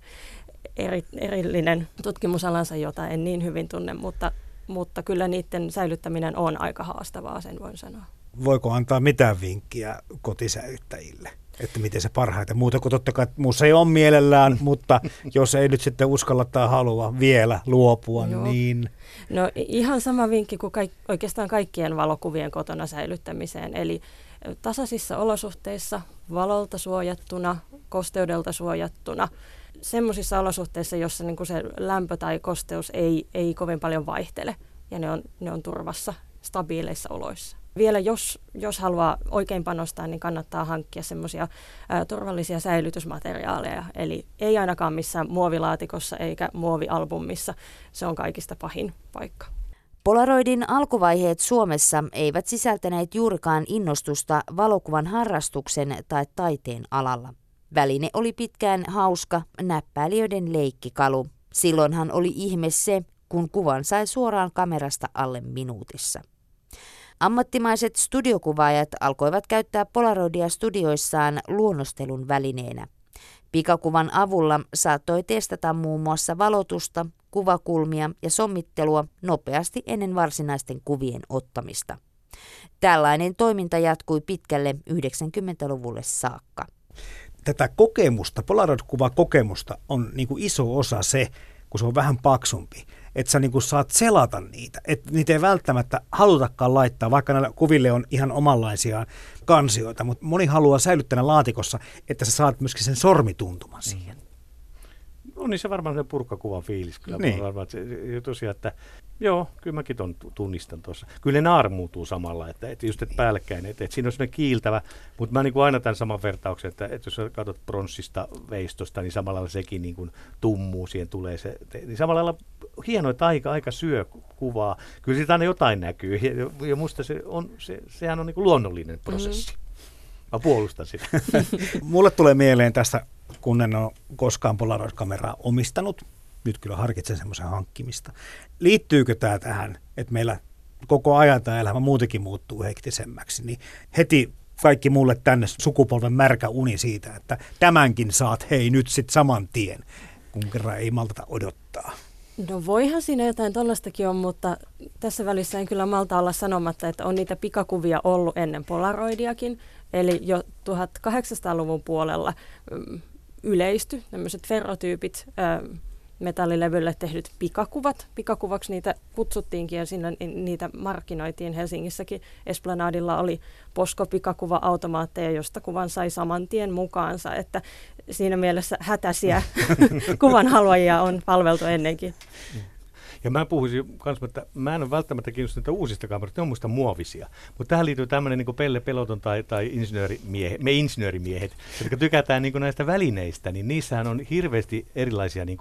eri, erillinen tutkimusalansa, jota en niin hyvin tunne, mutta, mutta kyllä niiden säilyttäminen on aika haastavaa, sen voin sanoa. Voiko antaa mitään vinkkiä kotisäilyttäjille? Että miten se parhaiten. Muuta kuin totta kai muussa ei ole mielellään, mutta jos ei nyt sitten uskalla tai halua vielä luopua, Joo. niin... No ihan sama vinkki kuin kaik- oikeastaan kaikkien valokuvien kotona säilyttämiseen. Eli tasaisissa olosuhteissa, valolta suojattuna, kosteudelta suojattuna, semmoisissa olosuhteissa, jossa niin kuin se lämpö tai kosteus ei, ei kovin paljon vaihtele ja ne on, ne on turvassa stabiileissa oloissa vielä jos, jos haluaa oikein panostaa, niin kannattaa hankkia semmoisia turvallisia säilytysmateriaaleja. Eli ei ainakaan missään muovilaatikossa eikä muovialbumissa. Se on kaikista pahin paikka. Polaroidin alkuvaiheet Suomessa eivät sisältäneet juurikaan innostusta valokuvan harrastuksen tai taiteen alalla. Väline oli pitkään hauska, näppäilijöiden leikkikalu. Silloinhan oli ihme se, kun kuvan sai suoraan kamerasta alle minuutissa. Ammattimaiset studiokuvaajat alkoivat käyttää Polaroidia studioissaan luonnostelun välineenä. Pikakuvan avulla saattoi testata muun muassa valotusta, kuvakulmia ja sommittelua nopeasti ennen varsinaisten kuvien ottamista. Tällainen toiminta jatkui pitkälle 90-luvulle saakka. Tätä kokemusta, Polaroid-kuvakokemusta on niin kuin iso osa se, kun se on vähän paksumpi että sä niinku saat selata niitä. Että niitä ei välttämättä halutakaan laittaa, vaikka näillä kuville on ihan omanlaisia kansioita, mutta moni haluaa säilyttää laatikossa, että sä saat myöskin sen sormituntuman siihen. No niin se varmaan se purkkakuvan fiilis kyllä. Niin. Varmaan, se, tosiaan, että joo, kyllä mäkin ton tunnistan tuossa. Kyllä ne naarmuutuu samalla, että, että just että päällekkäin, että, että siinä on sellainen kiiltävä, mutta mä niin kuin aina tämän saman vertauksen, että, että jos katsot pronssista veistosta, niin samalla lailla sekin niin kuin tummuu, siihen tulee se, niin samalla lailla hienoa, että aika, aika syö kuvaa. Kyllä siitä aina jotain näkyy ja, ja musta se on, se, sehän on niin kuin luonnollinen prosessi. Mm-hmm. Mä puolustan sitä. Mulle tulee mieleen tästä kun en ole koskaan Polaroid-kameraa omistanut. Nyt kyllä harkitsen semmoisen hankkimista. Liittyykö tämä tähän, että meillä koko ajan tämä elämä muutenkin muuttuu hektisemmäksi, niin heti kaikki mulle tänne sukupolven märkä uni siitä, että tämänkin saat hei nyt sitten saman tien, kun kerran ei maltata odottaa. No voihan siinä jotain tollaistakin on, mutta tässä välissä en kyllä malta olla sanomatta, että on niitä pikakuvia ollut ennen Polaroidiakin. Eli jo 1800-luvun puolella mm, yleisty, tämmöiset ferrotyypit, metallilevylle tehdyt pikakuvat. Pikakuvaksi niitä kutsuttiinkin ja sinne niitä markkinoitiin Helsingissäkin. Esplanadilla oli Posko-pikakuva-automaatteja, josta kuvan sai saman tien mukaansa, että siinä mielessä hätäisiä kuvan haluajia on palveltu ennenkin. Ja mä puhuisin myös, että mä en ole välttämättä kiinnostunut niitä kameroista, ne on muista muovisia. Mutta tähän liittyy tämmöinen niin Pelle Peloton tai, tai insinöörimiehet, me insinöörimiehet, jotka tykätään niin näistä välineistä, niin niissähän on hirveästi erilaisia niin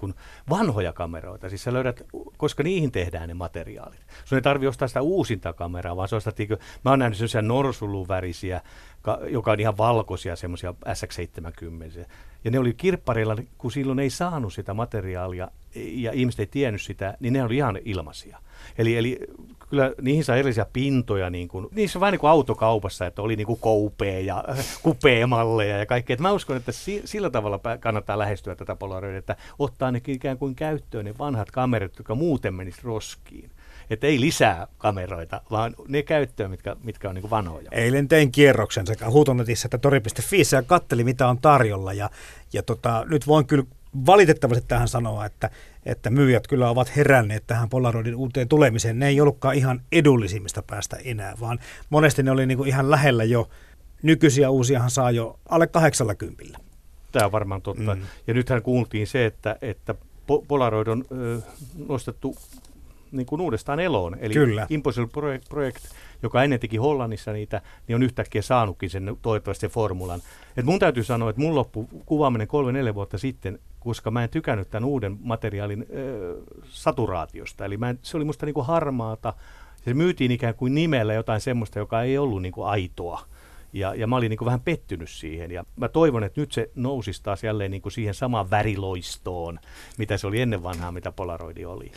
vanhoja kameroita. Siis sä löydät, koska niihin tehdään ne materiaalit. Sun ei tarvi ostaa sitä uusinta kameraa, vaan se ostat, niin kuin, mä oon nähnyt sellaisia norsuluvärisiä, joka on ihan valkoisia, semmoisia SX70. Ja ne oli kirpparilla, kun silloin ei saanut sitä materiaalia ja ihmiset ei tiennyt sitä, niin ne oli ihan ilmaisia. Eli, eli kyllä niihin saa erillisiä pintoja, niin kuin, niissä on vähän niin kuin autokaupassa, että oli niin kuin koupea ja kupeemalleja ja kaikkea. Mä uskon, että sillä tavalla kannattaa lähestyä tätä Polaroidia, että ottaa ne ikään kuin käyttöön ne vanhat kamerat, jotka muuten menisivät roskiin että ei lisää kameroita, vaan ne käyttöön, mitkä, mitkä on niin vanhoja. Eilen tein kierroksen sekä huutonetissä että tori.fi ja kattelin, mitä on tarjolla. Ja, ja tota, nyt voin kyllä valitettavasti tähän sanoa, että, että myyjät kyllä ovat heränneet tähän Polaroidin uuteen tulemiseen. Ne ei ollutkaan ihan edullisimmista päästä enää, vaan monesti ne oli niin kuin ihan lähellä jo. Nykyisiä uusiahan saa jo alle 80. Tämä on varmaan totta. Mm. Ja nythän kuultiin se, että, että Polaroid on ö, nostettu niin kuin uudestaan eloon. Eli Kyllä. Impossible Project, Project, joka ennen teki Hollannissa niitä, niin on yhtäkkiä saanutkin sen toivottavasti sen formulan. Et mun täytyy sanoa, että mun loppu kuvaaminen kolme-neljä vuotta sitten, koska mä en tykännyt tämän uuden materiaalin ö, saturaatiosta. Eli mä en, se oli musta niin kuin harmaata. Se myytiin ikään kuin nimellä jotain semmoista, joka ei ollut niin kuin aitoa. Ja, ja mä olin niin kuin vähän pettynyt siihen. Ja mä toivon, että nyt se nousisi taas jälleen niin kuin siihen samaan väriloistoon, mitä se oli ennen vanhaa, mitä Polaroidi oli.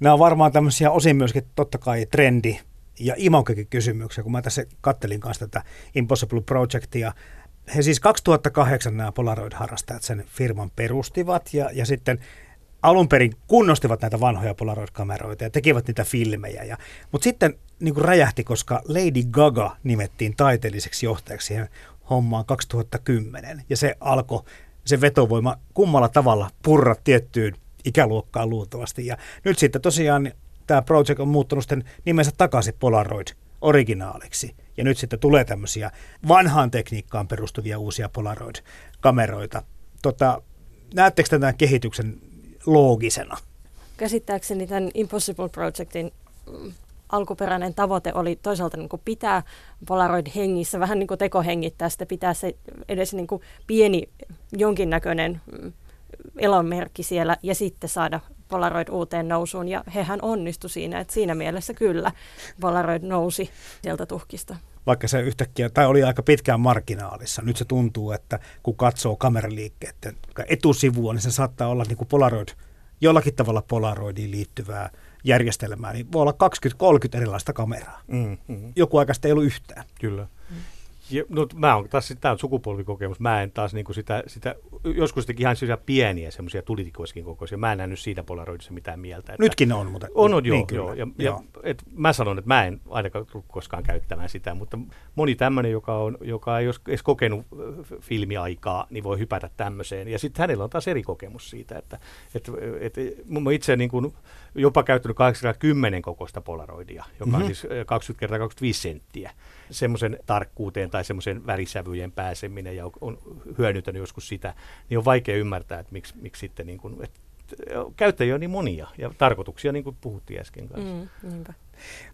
Nämä on varmaan tämmöisiä osin myöskin totta kai trendi ja imagokin kysymyksiä, kun mä tässä kattelin kanssa tätä Impossible Projectia. He siis 2008 nämä Polaroid-harrastajat sen firman perustivat ja, ja sitten alun perin kunnostivat näitä vanhoja Polaroid-kameroita ja tekivät niitä filmejä. Ja, mutta sitten niin kuin räjähti, koska Lady Gaga nimettiin taiteelliseksi johtajaksi siihen hommaan 2010. Ja se alkoi, se vetovoima kummalla tavalla purra tiettyyn ikäluokkaan luultavasti. Ja nyt sitten tosiaan tämä project on muuttunut sitten nimensä takaisin Polaroid originaaliksi. Ja nyt sitten tulee tämmöisiä vanhaan tekniikkaan perustuvia uusia Polaroid-kameroita. Tota, näettekö tämän kehityksen loogisena? Käsittääkseni tämän Impossible Projectin mm, alkuperäinen tavoite oli toisaalta niin kuin pitää Polaroid hengissä, vähän niin kuin tekohengittää sitä, pitää se edes niin kuin pieni jonkinnäköinen mm, elonmerkki siellä ja sitten saada Polaroid uuteen nousuun. Ja hehän onnistu siinä, että siinä mielessä kyllä Polaroid nousi sieltä tuhkista. Vaikka se yhtäkkiä, tai oli aika pitkään marginaalissa. Nyt se tuntuu, että kun katsoo kameraliikkeiden etusivua, niin se saattaa olla niin kuin Polaroid, jollakin tavalla Polaroidiin liittyvää järjestelmää, niin voi olla 20-30 erilaista kameraa. Mm, mm. Joku aika sitten ei ollut yhtään. Kyllä. Mm. Ja, no, mä on taas, tämä on sukupolvikokemus. Mä en taas niin sitä, sitä, joskus teki ihan sellaisia pieniä semmoisia tulitikoiskin kokoisia. Mä en nähnyt siitä Polaroidissa mitään mieltä. Että, Nytkin on, mutta... On, on, joo. Niin joo. Ja, joo. Ja, et, mä sanon, että mä en ainakaan koskaan käyttämään sitä, mutta moni tämmöinen, joka, on, joka ei ole edes kokenut filmiaikaa, niin voi hypätä tämmöiseen. Ja sitten hänellä on taas eri kokemus siitä, että, että, että mä itse niin kuin, jopa käyttänyt 810 kokoista Polaroidia, joka mm-hmm. on siis 20 kertaa 25 senttiä semmoisen tarkkuuteen tai semmoisen värisävyjen pääseminen ja on hyödyntänyt joskus sitä, niin on vaikea ymmärtää, että miksi, miksi sitten niin kuin, että käyttäjiä on niin monia ja tarkoituksia, niin kuin puhuttiin äsken kanssa. Mm, niinpä.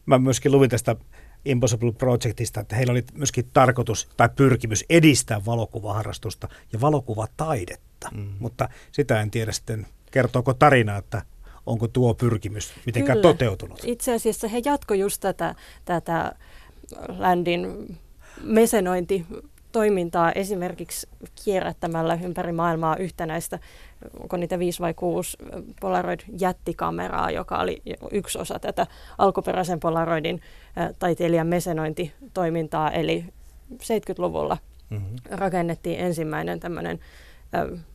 Mä myöskin luvin tästä Impossible Projectista, että heillä oli myöskin tarkoitus tai pyrkimys edistää valokuvaharrastusta ja valokuvataidetta, mm. mutta sitä en tiedä sitten, kertooko tarina, että onko tuo pyrkimys mitenkään Kyllä. toteutunut. Itse asiassa he jatko just tätä, tätä Landin mesenointi toimintaa esimerkiksi kierrättämällä ympäri maailmaa yhtenäistä, onko niitä viisi vai kuusi Polaroid-jättikameraa, joka oli yksi osa tätä alkuperäisen Polaroidin taiteilijan mesenointitoimintaa, eli 70-luvulla mm-hmm. rakennettiin ensimmäinen tämmöinen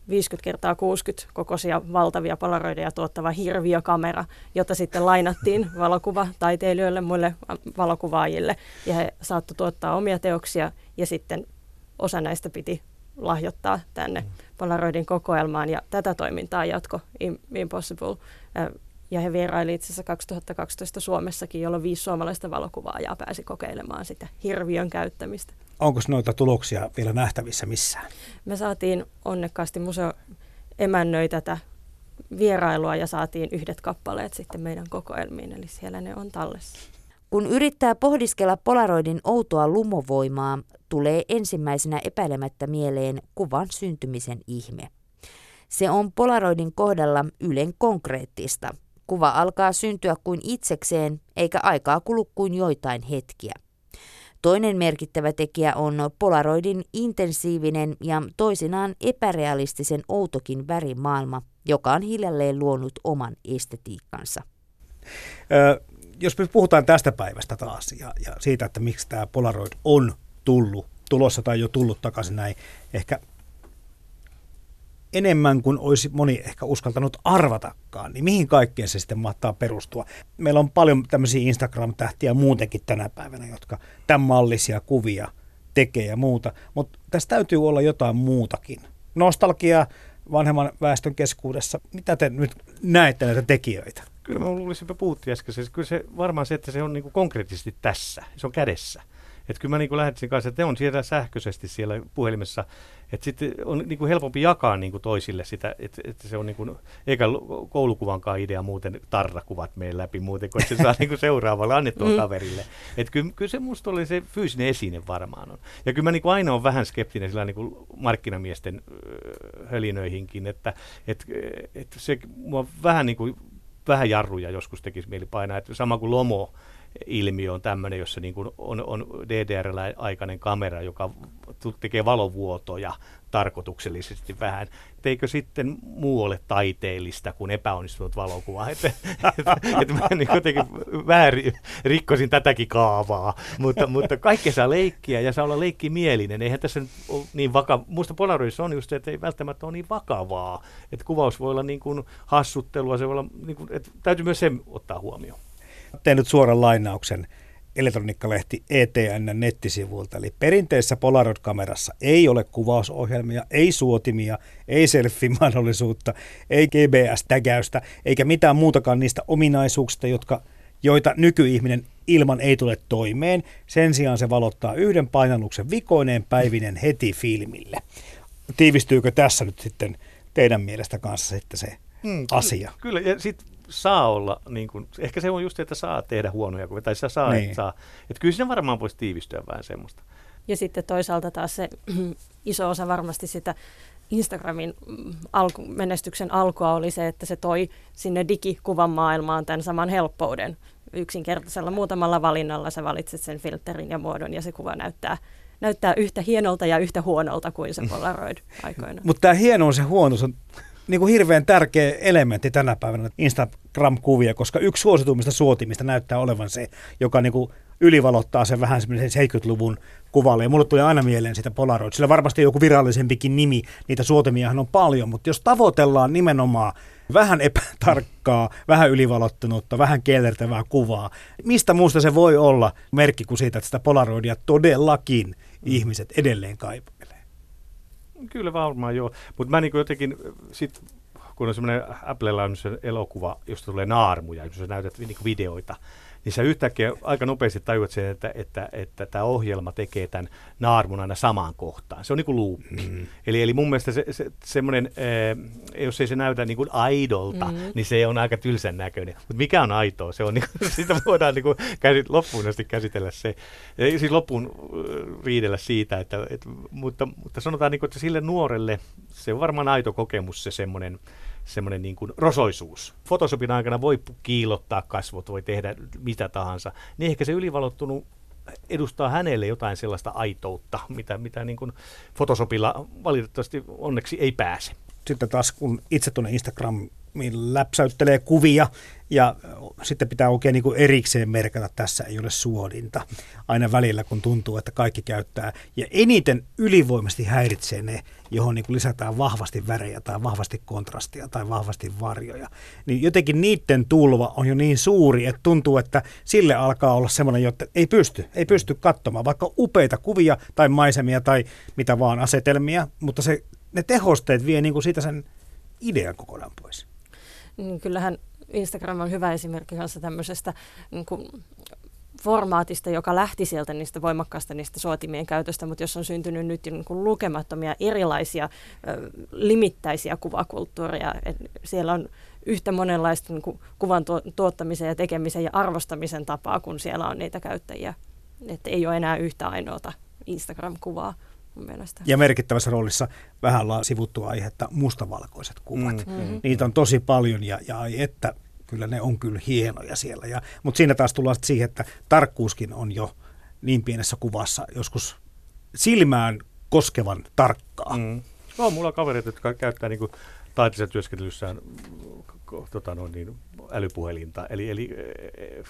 50 kertaa 60 kokoisia valtavia polaroideja tuottava hirviökamera, jota sitten lainattiin valokuvataiteilijoille, muille valokuvaajille. Ja he saattoi tuottaa omia teoksia ja sitten osa näistä piti lahjoittaa tänne Polaroidin kokoelmaan. Ja tätä toimintaa jatko Impossible. Ja he vieraili itse asiassa 2012 Suomessakin, jolloin viisi suomalaista valokuvaajaa pääsi kokeilemaan sitä hirviön käyttämistä. Onko noita tuloksia vielä nähtävissä missään? Me saatiin onnekkaasti museo emännöi tätä vierailua ja saatiin yhdet kappaleet sitten meidän kokoelmiin, eli siellä ne on tallessa. Kun yrittää pohdiskella Polaroidin outoa lumovoimaa, tulee ensimmäisenä epäilemättä mieleen kuvan syntymisen ihme. Se on Polaroidin kohdalla ylen konkreettista. Kuva alkaa syntyä kuin itsekseen, eikä aikaa kulu kuin joitain hetkiä. Toinen merkittävä tekijä on Polaroidin intensiivinen ja toisinaan epärealistisen outokin värimaailma, joka on hiljalleen luonut oman estetiikkansa. Ö, jos me puhutaan tästä päivästä taas ja, ja siitä, että miksi tämä Polaroid on tullut, tulossa tai jo tullut takaisin näin ehkä enemmän kuin olisi moni ehkä uskaltanut arvatakaan, niin mihin kaikkeen se sitten mahtaa perustua? Meillä on paljon tämmöisiä Instagram-tähtiä muutenkin tänä päivänä, jotka tämän mallisia kuvia tekee ja muuta, mutta tässä täytyy olla jotain muutakin. Nostalgia vanhemman väestön keskuudessa. Mitä te nyt näette näitä tekijöitä? Kyllä mä luulisin, että puhuttiin äsken. Kyllä se varmaan se, että se on niin konkreettisesti tässä, se on kädessä. Että kyllä mä niin lähetsin kanssa, että ne on siellä sähköisesti siellä puhelimessa, että sitten on niin kuin helpompi jakaa niin kuin toisille sitä, että, että se on niin kuin, eikä koulukuvankaan idea muuten tarrakuvat meidän läpi muuten, kun se saa niin kuin seuraavalle annettua mm. kaverille. Että kyllä, kyllä se musta oli se fyysinen esine varmaan on. Ja kyllä mä niin kuin aina on vähän skeptinen sillä niin kuin markkinamiesten hölinöihinkin, että, että, että se mua vähän niin kuin vähän jarruja joskus tekisi mieli painaa, että sama kuin Lomo, ilmiö on tämmöinen, jossa niin kuin on, on DDR-aikainen kamera, joka tekee valovuotoja tarkoituksellisesti vähän. Teikö sitten muu ole taiteellista kuin epäonnistunut valokuva? Että et, et mä niin jotenkin vähän rikkosin tätäkin kaavaa, mutta, mutta kaikki saa leikkiä ja saa olla leikkimielinen. Eihän tässä nyt ole niin vakavaa. Muista Polaroidissa on just se, että ei välttämättä ole niin vakavaa. Että kuvaus voi olla niin kuin hassuttelua, se voi olla, niin kuin, että täytyy myös sen ottaa huomioon. Teen nyt suoran lainauksen elektroniikkalehti ETN nettisivuilta. Eli perinteisessä Polaroid-kamerassa ei ole kuvausohjelmia, ei suotimia, ei selfie-mahdollisuutta, ei GPS-tägäystä, eikä mitään muutakaan niistä ominaisuuksista, jotka, joita nykyihminen ilman ei tule toimeen. Sen sijaan se valottaa yhden painalluksen vikoineen päivinen heti filmille. Tiivistyykö tässä nyt sitten teidän mielestä kanssa sitten se hmm, asia? Kyllä, ja sitten saa olla, niin kuin, ehkä se on just, että saa tehdä huonoja kuvia, tai saa, niin. että saa. Että kyllä siinä varmaan voisi tiivistyä vähän semmoista. Ja sitten toisaalta taas se iso osa varmasti sitä Instagramin alku, menestyksen alkua oli se, että se toi sinne digikuvan maailmaan tämän saman helppouden. Yksinkertaisella muutamalla valinnalla sä valitset sen filterin ja muodon ja se kuva näyttää, näyttää yhtä hienolta ja yhtä huonolta kuin se Polaroid aikoina. Mutta tämä hieno se huonous on niin kuin hirveän tärkeä elementti tänä päivänä Instagram-kuvia, koska yksi suosituimmista suotimista näyttää olevan se, joka niin kuin ylivalottaa sen vähän semmoisen 70-luvun kuvalle. Ja mulle tulee aina mieleen sitä Polaroid. Sillä varmasti joku virallisempikin nimi, niitä suotimiahan on paljon, mutta jos tavoitellaan nimenomaan vähän epätarkkaa, vähän ylivalottunutta, vähän kellertävää kuvaa, mistä muusta se voi olla merkki kuin siitä, että sitä Polaroidia todellakin ihmiset edelleen kaipaavat? Kyllä varmaan joo, mutta mä niin jotenkin sit, kun on semmoinen Applella on se elokuva, josta tulee naarmuja, jos sä näytät niin videoita, niin sä yhtäkkiä aika nopeasti tajuat sen, että, että, että tämä ohjelma tekee tämän naarmun aina samaan kohtaan. Se on niin kuin luuppi. Mm. Eli, eli mun mielestä se, se, semmoinen, äh, jos ei se näytä niin kuin aidolta, mm. niin se on aika tylsän näköinen. Mutta mikä on aitoa? Se on niin kuin, sitä voidaan niin kuin käsit, loppuun asti käsitellä se. Ja siis loppuun riidellä siitä, että, että mutta, mutta sanotaan, niin kuin, että sille nuorelle se on varmaan aito kokemus se semmoinen, semmoinen niin kuin rosoisuus. Photoshopin aikana voi kiilottaa kasvot, voi tehdä mitä tahansa. Niin ehkä se ylivalottunut edustaa hänelle jotain sellaista aitoutta, mitä, mitä niin kuin Photoshopilla valitettavasti onneksi ei pääse. Sitten taas kun itse tuonne Instagram läpsäyttelee kuvia ja sitten pitää oikein niin kuin erikseen merkata, tässä ei ole suodinta aina välillä, kun tuntuu, että kaikki käyttää. Ja eniten ylivoimasti häiritsee ne, johon niin kuin lisätään vahvasti värejä tai vahvasti kontrastia tai vahvasti varjoja. Niin jotenkin niiden tulva on jo niin suuri, että tuntuu, että sille alkaa olla semmoinen, että ei pysty, ei pysty katsomaan vaikka upeita kuvia tai maisemia tai mitä vaan asetelmia, mutta se, ne tehosteet vie niin kuin siitä sen idean kokonaan pois. Niin kyllähän Instagram on hyvä esimerkki kanssa tämmöisestä niin kuin formaatista, joka lähti sieltä niistä voimakkaasta niistä suotimien käytöstä, mutta jos on syntynyt nyt niin kuin lukemattomia erilaisia ö, limittäisiä kuvakulttuureja, et siellä on yhtä monenlaista niin kuin kuvan tuo, tuottamisen ja tekemisen ja arvostamisen tapaa, kun siellä on niitä käyttäjiä. Että ei ole enää yhtä ainoata Instagram-kuvaa mun mielestä. Ja merkittävässä roolissa vähän ollaan sivuttu aihetta mustavalkoiset kuvat. Mm. Mm-hmm. Niitä on tosi paljon ja, ja ai että kyllä ne on kyllä hienoja siellä. Ja, mutta siinä taas tullaan siihen, että tarkkuuskin on jo niin pienessä kuvassa joskus silmään koskevan tarkkaa. Mm. No, mulla on kaverit, jotka käyttää niin taiteellisessa työskentelyssään tota noin, niin, älypuhelinta. Eli, eli e, e,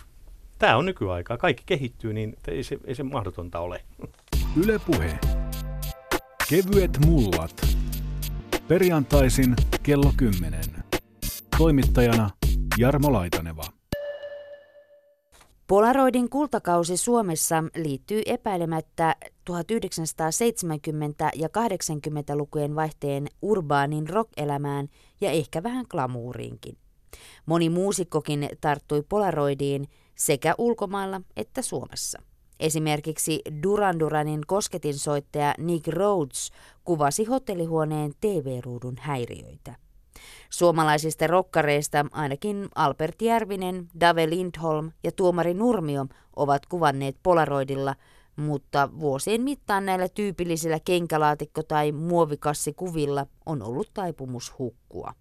tämä on nykyaikaa. Kaikki kehittyy, niin ei se, ei se mahdotonta ole. Yle Puhe. Kevyet mullat. Perjantaisin kello 10. Toimittajana Jarmo Laitaneva. Polaroidin kultakausi Suomessa liittyy epäilemättä 1970- ja 80-lukujen vaihteen urbaanin rock-elämään ja ehkä vähän glamuuriinkin. Moni muusikkokin tarttui Polaroidiin sekä ulkomailla että Suomessa. Esimerkiksi Duran Duranin kosketinsoittaja Nick Rhodes kuvasi hotellihuoneen TV-ruudun häiriöitä. Suomalaisista rokkareista ainakin Albert Järvinen, Dave Lindholm ja tuomari Nurmio ovat kuvanneet Polaroidilla, mutta vuosien mittaan näillä tyypillisillä kenkälaatikko- tai muovikassikuvilla on ollut taipumus hukkua.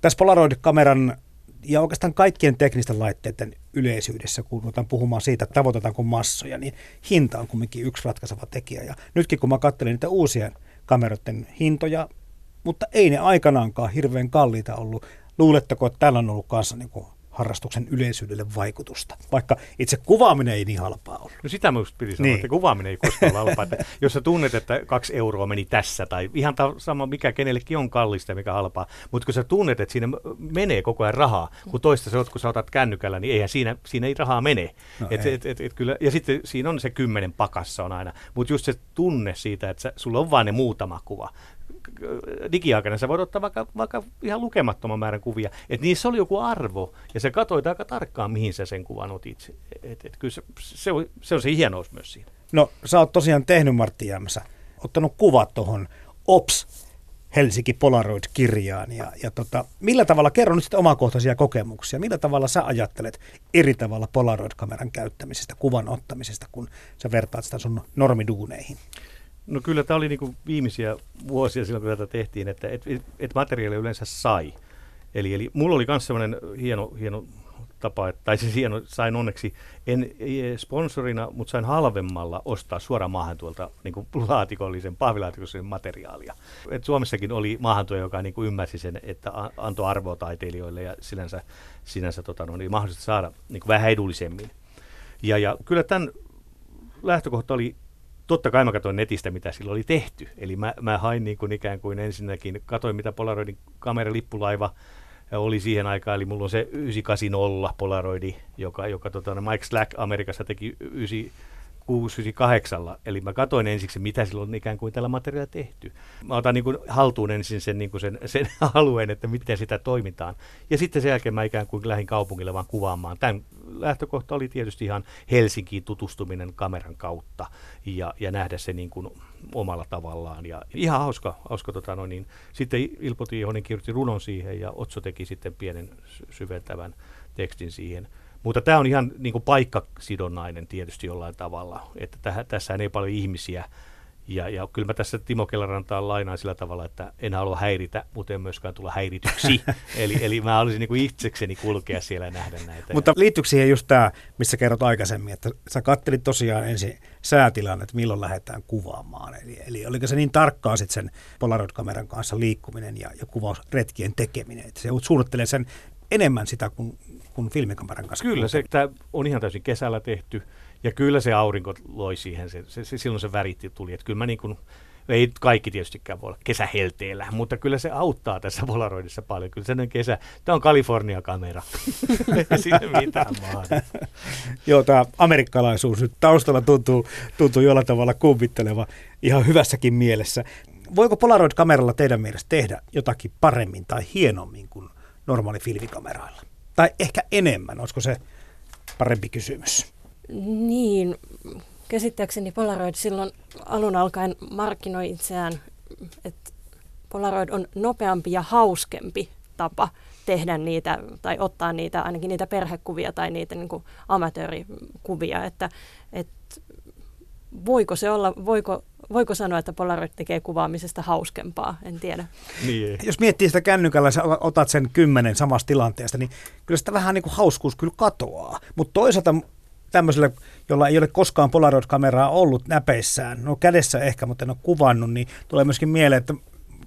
Tässä Polaroid-kameran ja oikeastaan kaikkien teknisten laitteiden yleisyydessä, kun otan puhumaan siitä, että tavoitetaanko massoja, niin hinta on kuitenkin yksi ratkaiseva tekijä. Ja nytkin kun mä katselin niitä uusia kameroiden hintoja, mutta ei ne aikanaankaan hirveän kalliita ollut. Luuletteko, että täällä on ollut kanssa niin kuin harrastuksen yleisyydelle vaikutusta, vaikka itse kuvaaminen ei niin halpaa ollut. No sitä myös piti sanoa, niin. että kuvaaminen ei koskaan ole halpaa. Että jos sä tunnet, että kaksi euroa meni tässä, tai ihan ta- sama mikä kenellekin on kallista ja mikä halpaa, mutta kun sä tunnet, että siinä menee koko ajan rahaa, kun toista se kun sä otat kännykällä, niin eihän siinä, siinä ei rahaa mene. No et, ei. Et, et, et, kyllä, ja sitten siinä on se kymmenen pakassa on aina, mutta just se tunne siitä, että sä, sulla on vain ne muutama kuva digiaikana sä voit ottaa vaikka, vaikka ihan lukemattoman määrän kuvia. Että niissä oli joku arvo, ja se katsoi aika tarkkaan, mihin sä sen kuvan otit. Et, et, kyllä se, se, on, se on se hienous myös siinä. No, sä oot tosiaan tehnyt, Martti Jämsä, ottanut kuvat tuohon OPS Helsinki Polaroid-kirjaan. Ja, ja tota, millä tavalla, kerro nyt sitten omakohtaisia kokemuksia, millä tavalla sä ajattelet eri tavalla Polaroid-kameran käyttämisestä, kuvan ottamisesta, kun sä vertaat sitä sun normiduuneihin? No kyllä tämä oli niin viimeisiä vuosia silloin, kun tätä tehtiin, että et, et, et materiaali yleensä sai. Eli, eli mulla oli myös sellainen hieno, hieno tapa, että, tai siis hieno, sain onneksi, en sponsorina, mutta sain halvemmalla ostaa suoraan maahan tuolta niin kuin laatikollisen, pahvilaatikollisen materiaalia. Et Suomessakin oli maahantuoja, joka niin kuin ymmärsi sen, että antoi arvoa taiteilijoille ja sinänsä, sinänsä tota, no, niin mahdollisesti saada niin kuin vähän edullisemmin. Ja, ja kyllä tämän lähtökohta oli totta kai mä katsoin netistä, mitä sillä oli tehty. Eli mä, mä hain niin kuin ikään kuin ensinnäkin, katsoin mitä Polaroidin kameralippulaiva oli siihen aikaan, eli mulla on se 980 Polaroidi, joka, joka tota, Mike Slack Amerikassa teki 9, 698, eli mä katsoin ensiksi, mitä silloin ikään kuin tällä materiaalilla tehty. Mä otan niin kuin haltuun ensin sen, niin kuin sen, sen alueen, että miten sitä toimitaan. Ja sitten sen jälkeen mä ikään kuin lähdin kaupungille vaan kuvaamaan. Tämän lähtökohta oli tietysti ihan Helsinkiin tutustuminen kameran kautta ja, ja nähdä se niin kuin omalla tavallaan. Ja ihan hauska, hauska tota no niin. Sitten Ilpo Tiihonen kirjoitti runon siihen ja Otso teki sitten pienen syventävän tekstin siihen. Mutta tämä on ihan niin kuin paikkasidonnainen tietysti jollain tavalla, että täh, tässä ei paljon ihmisiä. Ja, ja kyllä mä tässä Timo Kellarantaan lainaan sillä tavalla, että en halua häiritä, mutta en myöskään tulla häirityksi. eli, eli mä olisin niin kuin itsekseni kulkea siellä ja nähdä näitä. Mutta liittyykö siihen just tämä, missä kerrot aikaisemmin, että sä kattelit tosiaan ensin säätilan, että milloin lähdetään kuvaamaan. Eli, eli oliko se niin tarkkaa sitten sen Polaroid-kameran kanssa liikkuminen ja, ja kuvausretkien tekeminen, että se suunnittelee sen enemmän sitä kuin kuin filmikameran kanssa. Kyllä, se tämä on ihan täysin kesällä tehty ja kyllä se aurinko loi siihen, se, se, se silloin se väritti tuli. Että kyllä mä niin kuin, ei kaikki tietystikään voi olla kesähelteellä, mutta kyllä se auttaa tässä Polaroidissa paljon. Kyllä se on kesä, tämä on Kalifornia-kamera, siinä mitään. Joo, tämä amerikkalaisuus nyt taustalla tuntuu, tuntuu jollain tavalla kumpitteleva ihan hyvässäkin mielessä. Voiko Polaroid-kameralla teidän mielestä tehdä jotakin paremmin tai hienommin kuin normaali filmikameralla? Tai ehkä enemmän, olisiko se parempi kysymys? Niin, käsittääkseni Polaroid silloin alun alkaen markkinoi itseään, että Polaroid on nopeampi ja hauskempi tapa tehdä niitä tai ottaa niitä, ainakin niitä perhekuvia tai niitä niin kuin amatöörikuvia, että, että voiko se olla, voiko voiko sanoa, että Polaroid tekee kuvaamisesta hauskempaa? En tiedä. Niin. Jos miettii sitä kännykällä, sä otat sen kymmenen samasta tilanteesta, niin kyllä sitä vähän niin kuin hauskuus kyllä katoaa. Mutta toisaalta tämmöiselle, jolla ei ole koskaan Polaroid-kameraa ollut näpeissään, no kädessä ehkä, mutta en ole kuvannut, niin tulee myöskin mieleen, että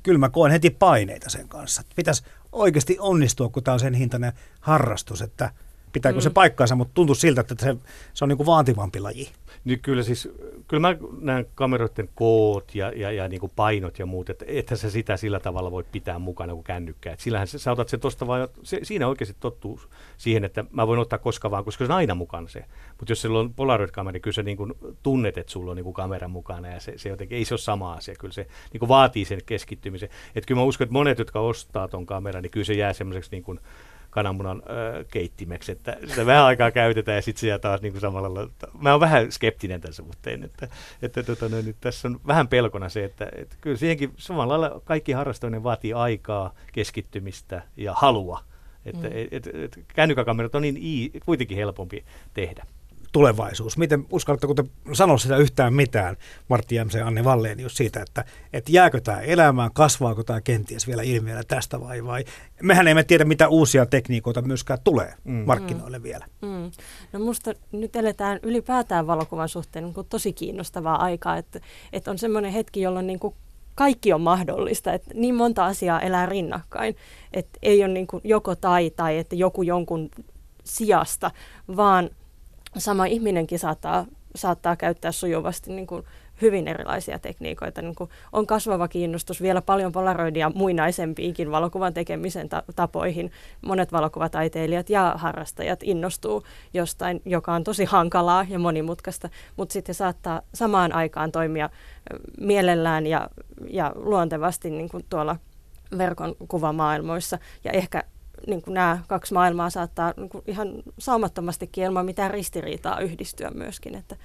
kyllä mä koen heti paineita sen kanssa. Pitäisi oikeasti onnistua, kun tämä on sen hintainen harrastus, että pitääkö mm. se paikkaansa, mutta tuntuu siltä, että se, se on niin kuin vaativampi laji. Niin kyllä siis, kyllä mä näen kameroiden koot ja, ja, ja niin kuin painot ja muut, että ethän sä sitä sillä tavalla voi pitää mukana kuin kännykkä. Et sillähän sä, sä otat sen tosta vaan, se, siinä oikeasti tottuu siihen, että mä voin ottaa koska vaan, koska se on aina mukana se. Mutta jos sulla on Polaroid-kamera, niin kyllä sä niin kuin tunnet, että sulla on niin kuin kamera mukana ja se, se jotenkin, ei se ole sama asia. Kyllä se niin kuin vaatii sen keskittymisen. Että kyllä mä uskon, että monet, jotka ostaa ton kameran, niin kyllä se jää semmoiseksi niin kuin kananmunan äh, keittimeksi, että sitä vähän aikaa käytetään ja sitten siellä taas niin kuin samalla lailla. Mä oon vähän skeptinen tämän suhteen, että, että tota, no, nyt tässä on vähän pelkona se, että, että kyllä siihenkin samalla lailla kaikki harrastaminen vaatii aikaa, keskittymistä ja halua. Että mm. et, et, et, kännykäkamerat on niin ii, kuitenkin helpompi tehdä tulevaisuus. Miten uskallatteko te sanoa sitä yhtään mitään, Martti Jämse ja Anni Valleenius, siitä, että, että jääkö tämä elämään, kasvaako tämä kenties vielä ilmiönä tästä vai, vai mehän emme tiedä, mitä uusia tekniikoita myöskään tulee mm. markkinoille mm. vielä. Mm. No musta nyt eletään ylipäätään valokuvan suhteen niin kuin tosi kiinnostavaa aikaa, että, että on semmoinen hetki, jolloin niin kuin kaikki on mahdollista, että niin monta asiaa elää rinnakkain, että ei ole niin kuin joko tai tai että joku jonkun sijasta, vaan – sama ihminenkin saattaa, saattaa käyttää sujuvasti niin kuin hyvin erilaisia tekniikoita. Niin kuin on kasvava kiinnostus vielä paljon polaroidia muinaisempiinkin valokuvan tekemisen ta- tapoihin. Monet valokuvataiteilijat ja harrastajat innostuu jostain, joka on tosi hankalaa ja monimutkaista, mutta sitten saattaa samaan aikaan toimia mielellään ja, ja luontevasti niin kuin tuolla verkon kuvamaailmoissa ja ehkä niin kuin nämä kaksi maailmaa saattaa niin kuin ihan saumattomastikin ilman mitään ristiriitaa yhdistyä myöskin, että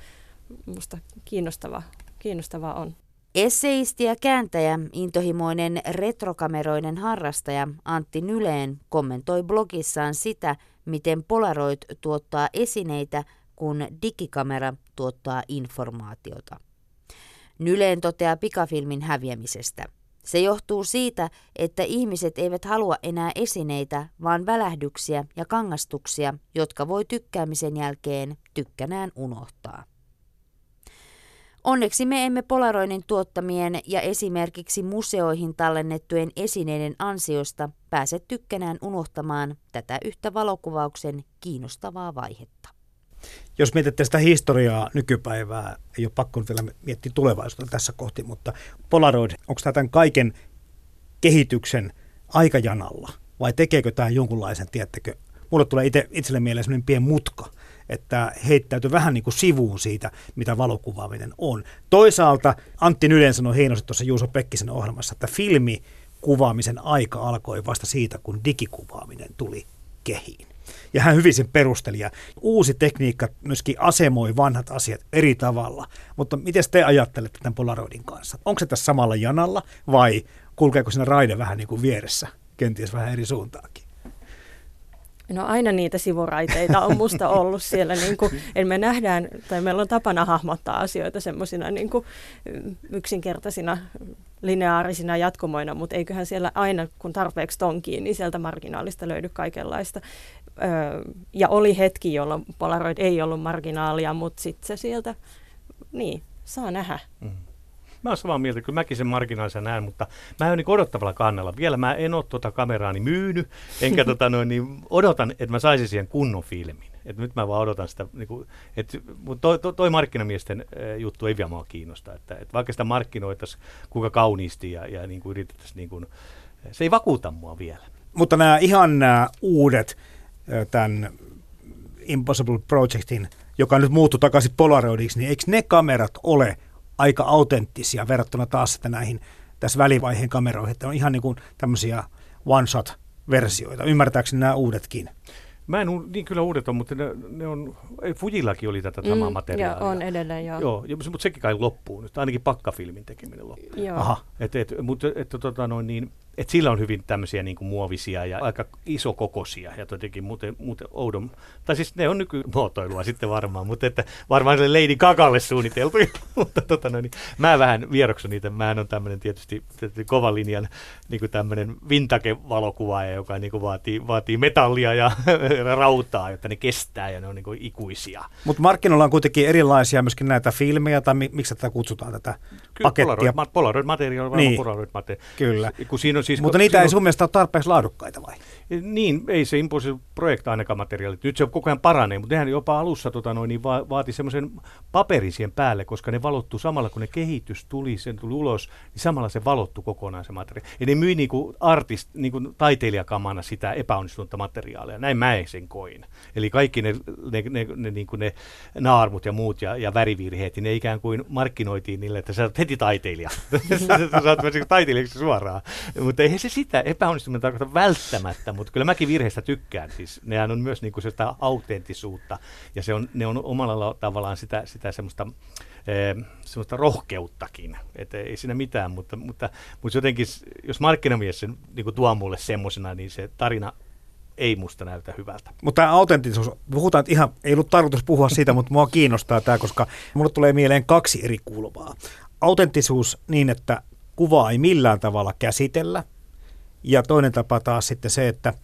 minusta kiinnostava, kiinnostavaa on. Esseisti ja kääntäjä, intohimoinen retrokameroiden harrastaja Antti Nyleen kommentoi blogissaan sitä, miten Polaroid tuottaa esineitä, kun digikamera tuottaa informaatiota. Nyleen toteaa pikafilmin häviämisestä – se johtuu siitä, että ihmiset eivät halua enää esineitä, vaan välähdyksiä ja kangastuksia, jotka voi tykkäämisen jälkeen tykkänään unohtaa. Onneksi me emme Polaroidin tuottamien ja esimerkiksi museoihin tallennettujen esineiden ansiosta pääse tykkänään unohtamaan tätä yhtä valokuvauksen kiinnostavaa vaihetta jos mietitte sitä historiaa nykypäivää, ei ole pakko vielä miettiä tulevaisuutta tässä kohti, mutta Polaroid, onko tämä tämän kaiken kehityksen aikajanalla vai tekeekö tämä jonkunlaisen, tiettäkö, mulle tulee itse, itselle mieleen sellainen pieni mutka, että heittäytyy vähän niin kuin sivuun siitä, mitä valokuvaaminen on. Toisaalta Antti Nylen sanoi hienosti tuossa Juuso Pekkisen ohjelmassa, että filmi kuvaamisen aika alkoi vasta siitä, kun digikuvaaminen tuli kehiin. Ja hän hyvin sen perusteli. Ja uusi tekniikka myöskin asemoi vanhat asiat eri tavalla. Mutta miten te ajattelette tämän Polaroidin kanssa? Onko se tässä samalla janalla vai kulkeeko siinä raide vähän niin kuin vieressä, kenties vähän eri suuntaakin? No aina niitä sivuraiteita on musta ollut siellä, niin kuin, eli me nähdään, tai meillä on tapana hahmottaa asioita semmoisina niin yksinkertaisina lineaarisina jatkumoina, mutta eiköhän siellä aina, kun tarpeeksi tonkii, niin sieltä marginaalista löydy kaikenlaista. Ja oli hetki, jolloin Polaroid ei ollut marginaalia, mutta sitten se sieltä, niin, saa nähdä. Mm. Mä oon samaa mieltä, kyllä mäkin sen marginaalisen näen, mutta mä oon niin odottavalla kannalla. Vielä mä en ole tuota kameraani myynyt, enkä tota noin, niin odotan, että mä saisin siihen kunnon filmin. Et nyt mä vaan odotan sitä, niin kuin, et, mutta toi, toi, toi markkinamiesten juttu ei vielä mua kiinnosta. Että, et vaikka sitä markkinoitaisiin kuinka kauniisti ja, ja niin kuin yritettäisiin, niin kuin, se ei vakuuta mua vielä. Mutta nämä ihan nämä uudet, tämän Impossible Projectin, joka nyt muuttui takaisin Polaroidiksi, niin eikö ne kamerat ole aika autenttisia verrattuna taas että näihin tässä välivaiheen kameroihin, että on ihan niin kuin tämmöisiä one-shot-versioita. Ymmärtääkseni nämä uudetkin. Mä en niin kyllä uudet on, mutta ne, ne on, Fujillakin oli tätä samaa mm, materiaalia. Joo, on edelleen, joo. Joo, mutta sekin kai loppuu nyt, ainakin pakkafilmin tekeminen loppuu. Joo. Aha. Et, et, mutta et, tota, noin, niin, et sillä on hyvin tämmöisiä niin kuin muovisia ja aika isokokoisia ja jotenkin muuten, muuten oudon, tai siis ne on nykymuotoilua sitten varmaan, mutta että varmaan se Lady Gagalle suunniteltu, mutta tota, no, niin, mä vähän vieroksun niitä, mä on tämmöinen tietysti, tietysti kovan linjan niin kuin tämmöinen vintage-valokuvaaja, joka niin kuin vaatii, vaatii metallia ja rautaa, jotta ne kestää ja ne on niin kuin ikuisia. Mutta markkinoilla on kuitenkin erilaisia myöskin näitä filmejä, tai miksi tätä kutsutaan tätä Kyllä, pakettia? Polaroid, Polaroid materiaali, niin. Polaroid materiaali. Kyllä. Kun siinä on siis, Mutta niitä silloin... ei sun mielestä ole tarpeeksi laadukkaita vai? Niin, ei se Impossible Project ainakaan materiaalit. Nyt se koko ajan paranee, mutta nehän jopa alussa tota noin, niin va- vaati semmoisen paperisien päälle, koska ne valottu samalla, kun ne kehitys tuli, sen tuli ulos, niin samalla se valottu kokonaan se materiaali. Ja ne myi niinku artist, niinku taiteilijakamana sitä epäonnistunutta materiaalia. Näin mä sen koin. Eli kaikki ne, ne, ne, ne, niinku ne naarmut ja muut ja, ja värivirheet, niin ne ikään kuin markkinoitiin niille, että sä oot heti taiteilija. sä oot taiteilijaksi suoraan. Mutta eihän se sitä epäonnistuminen tarkoita välttämättä, mutta kyllä mäkin virheistä tykkään. Siis nehän on myös niinku sitä autenttisuutta ja se on, ne on omalla tavallaan sitä, sitä semmoista, eh, semmoista rohkeuttakin. Et ei siinä mitään, mutta, mutta, mutta jotenkin, jos markkinamies sen niin tuo mulle semmoisena, niin se tarina ei musta näytä hyvältä. Mutta tämä autenttisuus, puhutaan, että ihan ei ollut tarkoitus puhua siitä, mutta mua kiinnostaa tämä, koska mulle tulee mieleen kaksi eri kulmaa. Autenttisuus niin, että kuvaa ei millään tavalla käsitellä, ja toinen tapa taas sitten se, että,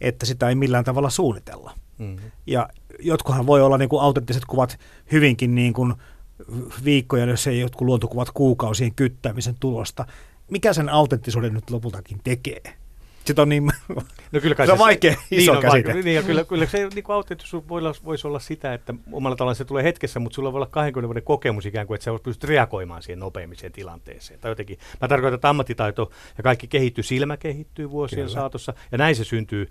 että sitä ei millään tavalla suunnitella. Mm-hmm. Ja jotkuhan voi olla niin kuin autenttiset kuvat hyvinkin niin kuin viikkoja, jos ei jotkut luontokuvat kuukausien kyttämisen tulosta. Mikä sen autenttisuuden nyt lopultakin tekee? Sitten on niin no kyllä kai se on vaikea, niin iso niin käsite. Vaikea, niin, ja kyllä, kyllä se niin autenttisuus voi olla, voisi olla sitä, että omalla tavallaan se tulee hetkessä, mutta sulla voi olla 20 vuoden kokemus ikään kuin, että sä pystyt reagoimaan siihen nopeammin tilanteeseen. Tai jotenkin, mä tarkoitan, että ammattitaito ja kaikki kehittyy, silmä kehittyy vuosien kyllä. saatossa, ja näin se syntyy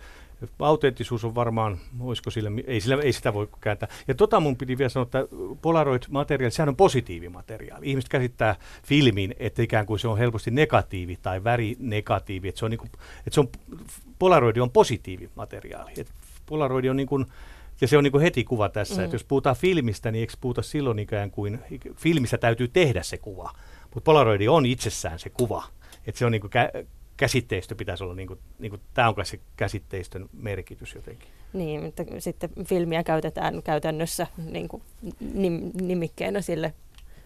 autenttisuus on varmaan, olisiko sillä, ei, sillä, ei sitä voi kääntää. Ja tota mun piti vielä sanoa, että Polaroid-materiaali, sehän on positiivimateriaali. Ihmiset käsittää filmin, että ikään kuin se on helposti negatiivi tai värinegatiivi, että se on, niin kuin, että se on Polaroid on positiivimateriaali. Että Polaroid on niin kuin, ja se on niin kuin heti kuva tässä, mm. että jos puhutaan filmistä, niin eikö puhuta silloin ikään kuin, filmissä täytyy tehdä se kuva, mutta Polaroid on itsessään se kuva. Että se on niin kuin kä- käsitteistö pitäisi olla, niin kuin, niin kuin, tämä on se käsitteistön merkitys jotenkin. Niin, että sitten filmiä käytetään käytännössä niin kuin nim, nimikkeenä sille,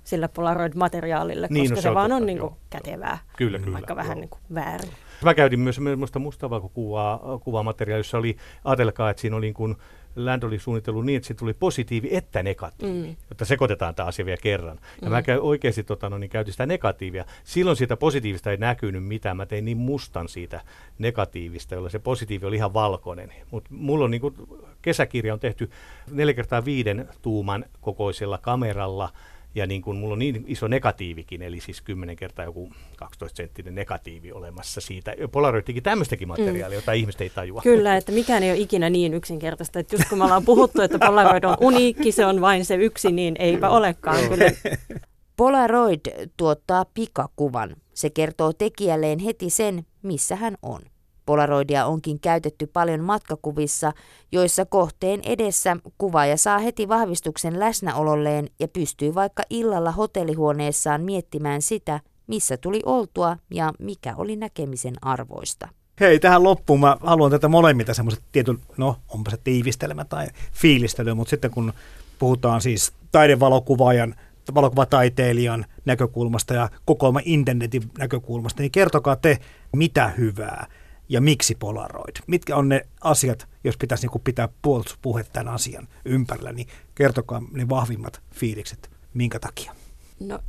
sille Polaroid-materiaalille, niin, koska no, se, se vaan on niin kuin, kätevää, kyllä, kyllä, vaikka joo. vähän niin kuin väärin. Mä käytin myös minusta mustavalkokuvaa kuvamateriaalia, jossa oli, ajatelkaa, että siinä oli niin kuin Land oli suunnitellut niin, että siitä tuli positiivi että negatiivi, mm. jotta sekoitetaan tämä asia vielä kerran. Ja mm. mä oikeasti tota, no, niin käytin sitä negatiivia. Silloin siitä positiivista ei näkynyt mitään. Mä tein niin mustan siitä negatiivista, jolla se positiivi oli ihan valkoinen. Mutta mulla on niin kuin, kesäkirja on tehty 4 kertaa viiden tuuman kokoisella kameralla – ja niin kuin mulla on niin iso negatiivikin, eli siis 10 kertaa joku 12 senttinen negatiivi olemassa siitä. Polaroidikin tämmöistäkin materiaalia, mm. jota ihmiset ei tajua. Kyllä, että mikään ei ole ikinä niin yksinkertaista. Että just kun me ollaan puhuttu, että Polaroid on uniikki, se on vain se yksi, niin eipä olekaan. Kyllä. Polaroid tuottaa pikakuvan. Se kertoo tekijälleen heti sen, missä hän on. Polaroidia onkin käytetty paljon matkakuvissa, joissa kohteen edessä kuvaaja saa heti vahvistuksen läsnäololleen ja pystyy vaikka illalla hotellihuoneessaan miettimään sitä, missä tuli oltua ja mikä oli näkemisen arvoista. Hei, tähän loppuun mä haluan tätä molemmita semmoiset tietyn, no onpa se tiivistelmä tai fiilistely, mutta sitten kun puhutaan siis taidevalokuvaajan valokuvataiteilijan näkökulmasta ja kokoelma internetin näkökulmasta, niin kertokaa te, mitä hyvää ja miksi Polaroid? Mitkä on ne asiat, jos pitäisi niin pitää puolustuspuhe tämän asian ympärillä, niin kertokaa ne vahvimmat fiilikset, minkä takia? No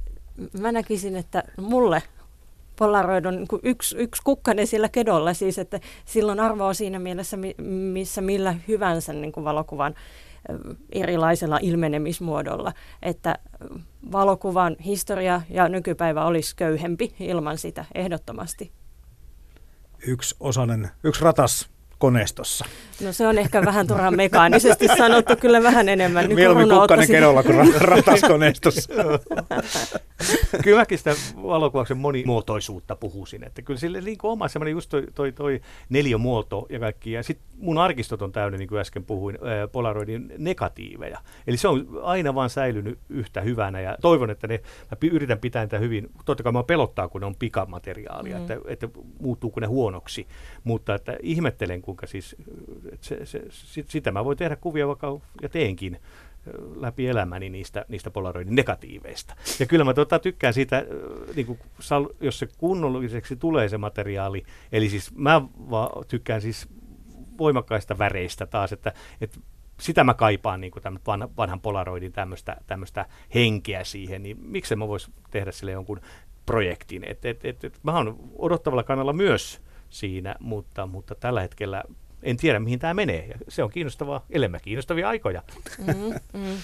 mä näkisin, että mulle Polaroid on niin yksi, yksi kukkanen sillä kedolla, siis että silloin arvoa siinä mielessä, missä millä hyvänsä niin kuin valokuvan erilaisella ilmenemismuodolla, että valokuvan historia ja nykypäivä olisi köyhempi ilman sitä ehdottomasti yksi osainen, yksi ratas koneistossa. No se on ehkä vähän turhan mekaanisesti sanottu, kyllä vähän enemmän. Mieluummin kukkanen kedolla kuin rataskoneistossa. kyllä mäkin sitä valokuvauksen monimuotoisuutta puhuisin. Että kyllä sille niin kuin oma semmoinen just toi, toi, toi neliömuoto ja kaikki. Ja sitten mun arkistot on täynnä, niin kuin äsken puhuin, Polaroidin negatiiveja. Eli se on aina vaan säilynyt yhtä hyvänä ja toivon, että ne, mä yritän pitää niitä hyvin. Totta kai mä pelottaa, kun ne on pikamateriaalia, mm. että, että muuttuuko ne huonoksi. Mutta että ihmettelen, kuinka siis, se, se, sitä mä voin tehdä kuvia vaikka ja teenkin läpi elämäni niistä, niistä Polaroidin negatiiveista. Ja kyllä mä tota, tykkään siitä, niin kuin, jos se kunnolliseksi tulee se materiaali, eli siis mä va, tykkään siis voimakkaista väreistä taas, että, että sitä mä kaipaan niin kuin vanhan, vanhan Polaroidin tämmöistä, henkeä siihen, niin miksi mä vois tehdä sille jonkun projektin. Et, et, et, et, mä oon odottavalla kannalla myös siinä, mutta, mutta tällä hetkellä en tiedä, mihin tämä menee. Ja se on kiinnostavaa, elämä kiinnostavia aikoja. Mm, mm.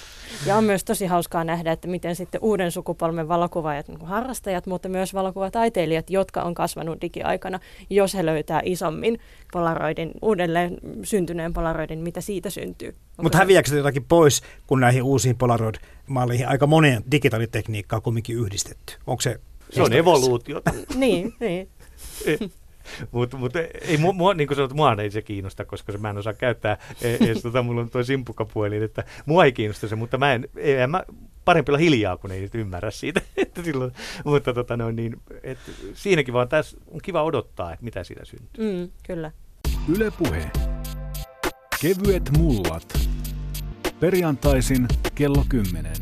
Ja on myös tosi hauskaa nähdä, että miten sitten uuden sukupolven valokuvaajat, niin harrastajat, mutta myös valokuvataiteilijat, jotka on kasvanut digiaikana, jos he löytää isommin Polaroidin, uudelleen syntyneen Polaroidin, mitä siitä syntyy. Mutta häviääkö se jotakin pois, kun näihin uusiin Polaroid-malleihin aika moneen digitaalitekniikkaa on kumminkin yhdistetty? Onko se Se on evoluutio. niin, niin. Mutta mut, ei, mua, niin kuin sanot, mua ei se kiinnosta, koska se, mä en osaa käyttää edes, tota, mulla on tuo simpukkapuhelin, että mua ei kiinnosta se, mutta mä en, en mä, parempi olla hiljaa, kun ei ymmärrä siitä. että silloin, mutta tota, no, niin, et, siinäkin vaan tässä on kiva odottaa, että mitä siitä syntyy. Mm, kyllä. Yle Puhe. Kevyet mullat. Perjantaisin kello 10.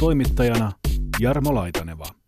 Toimittajana Jarmo Laitaneva.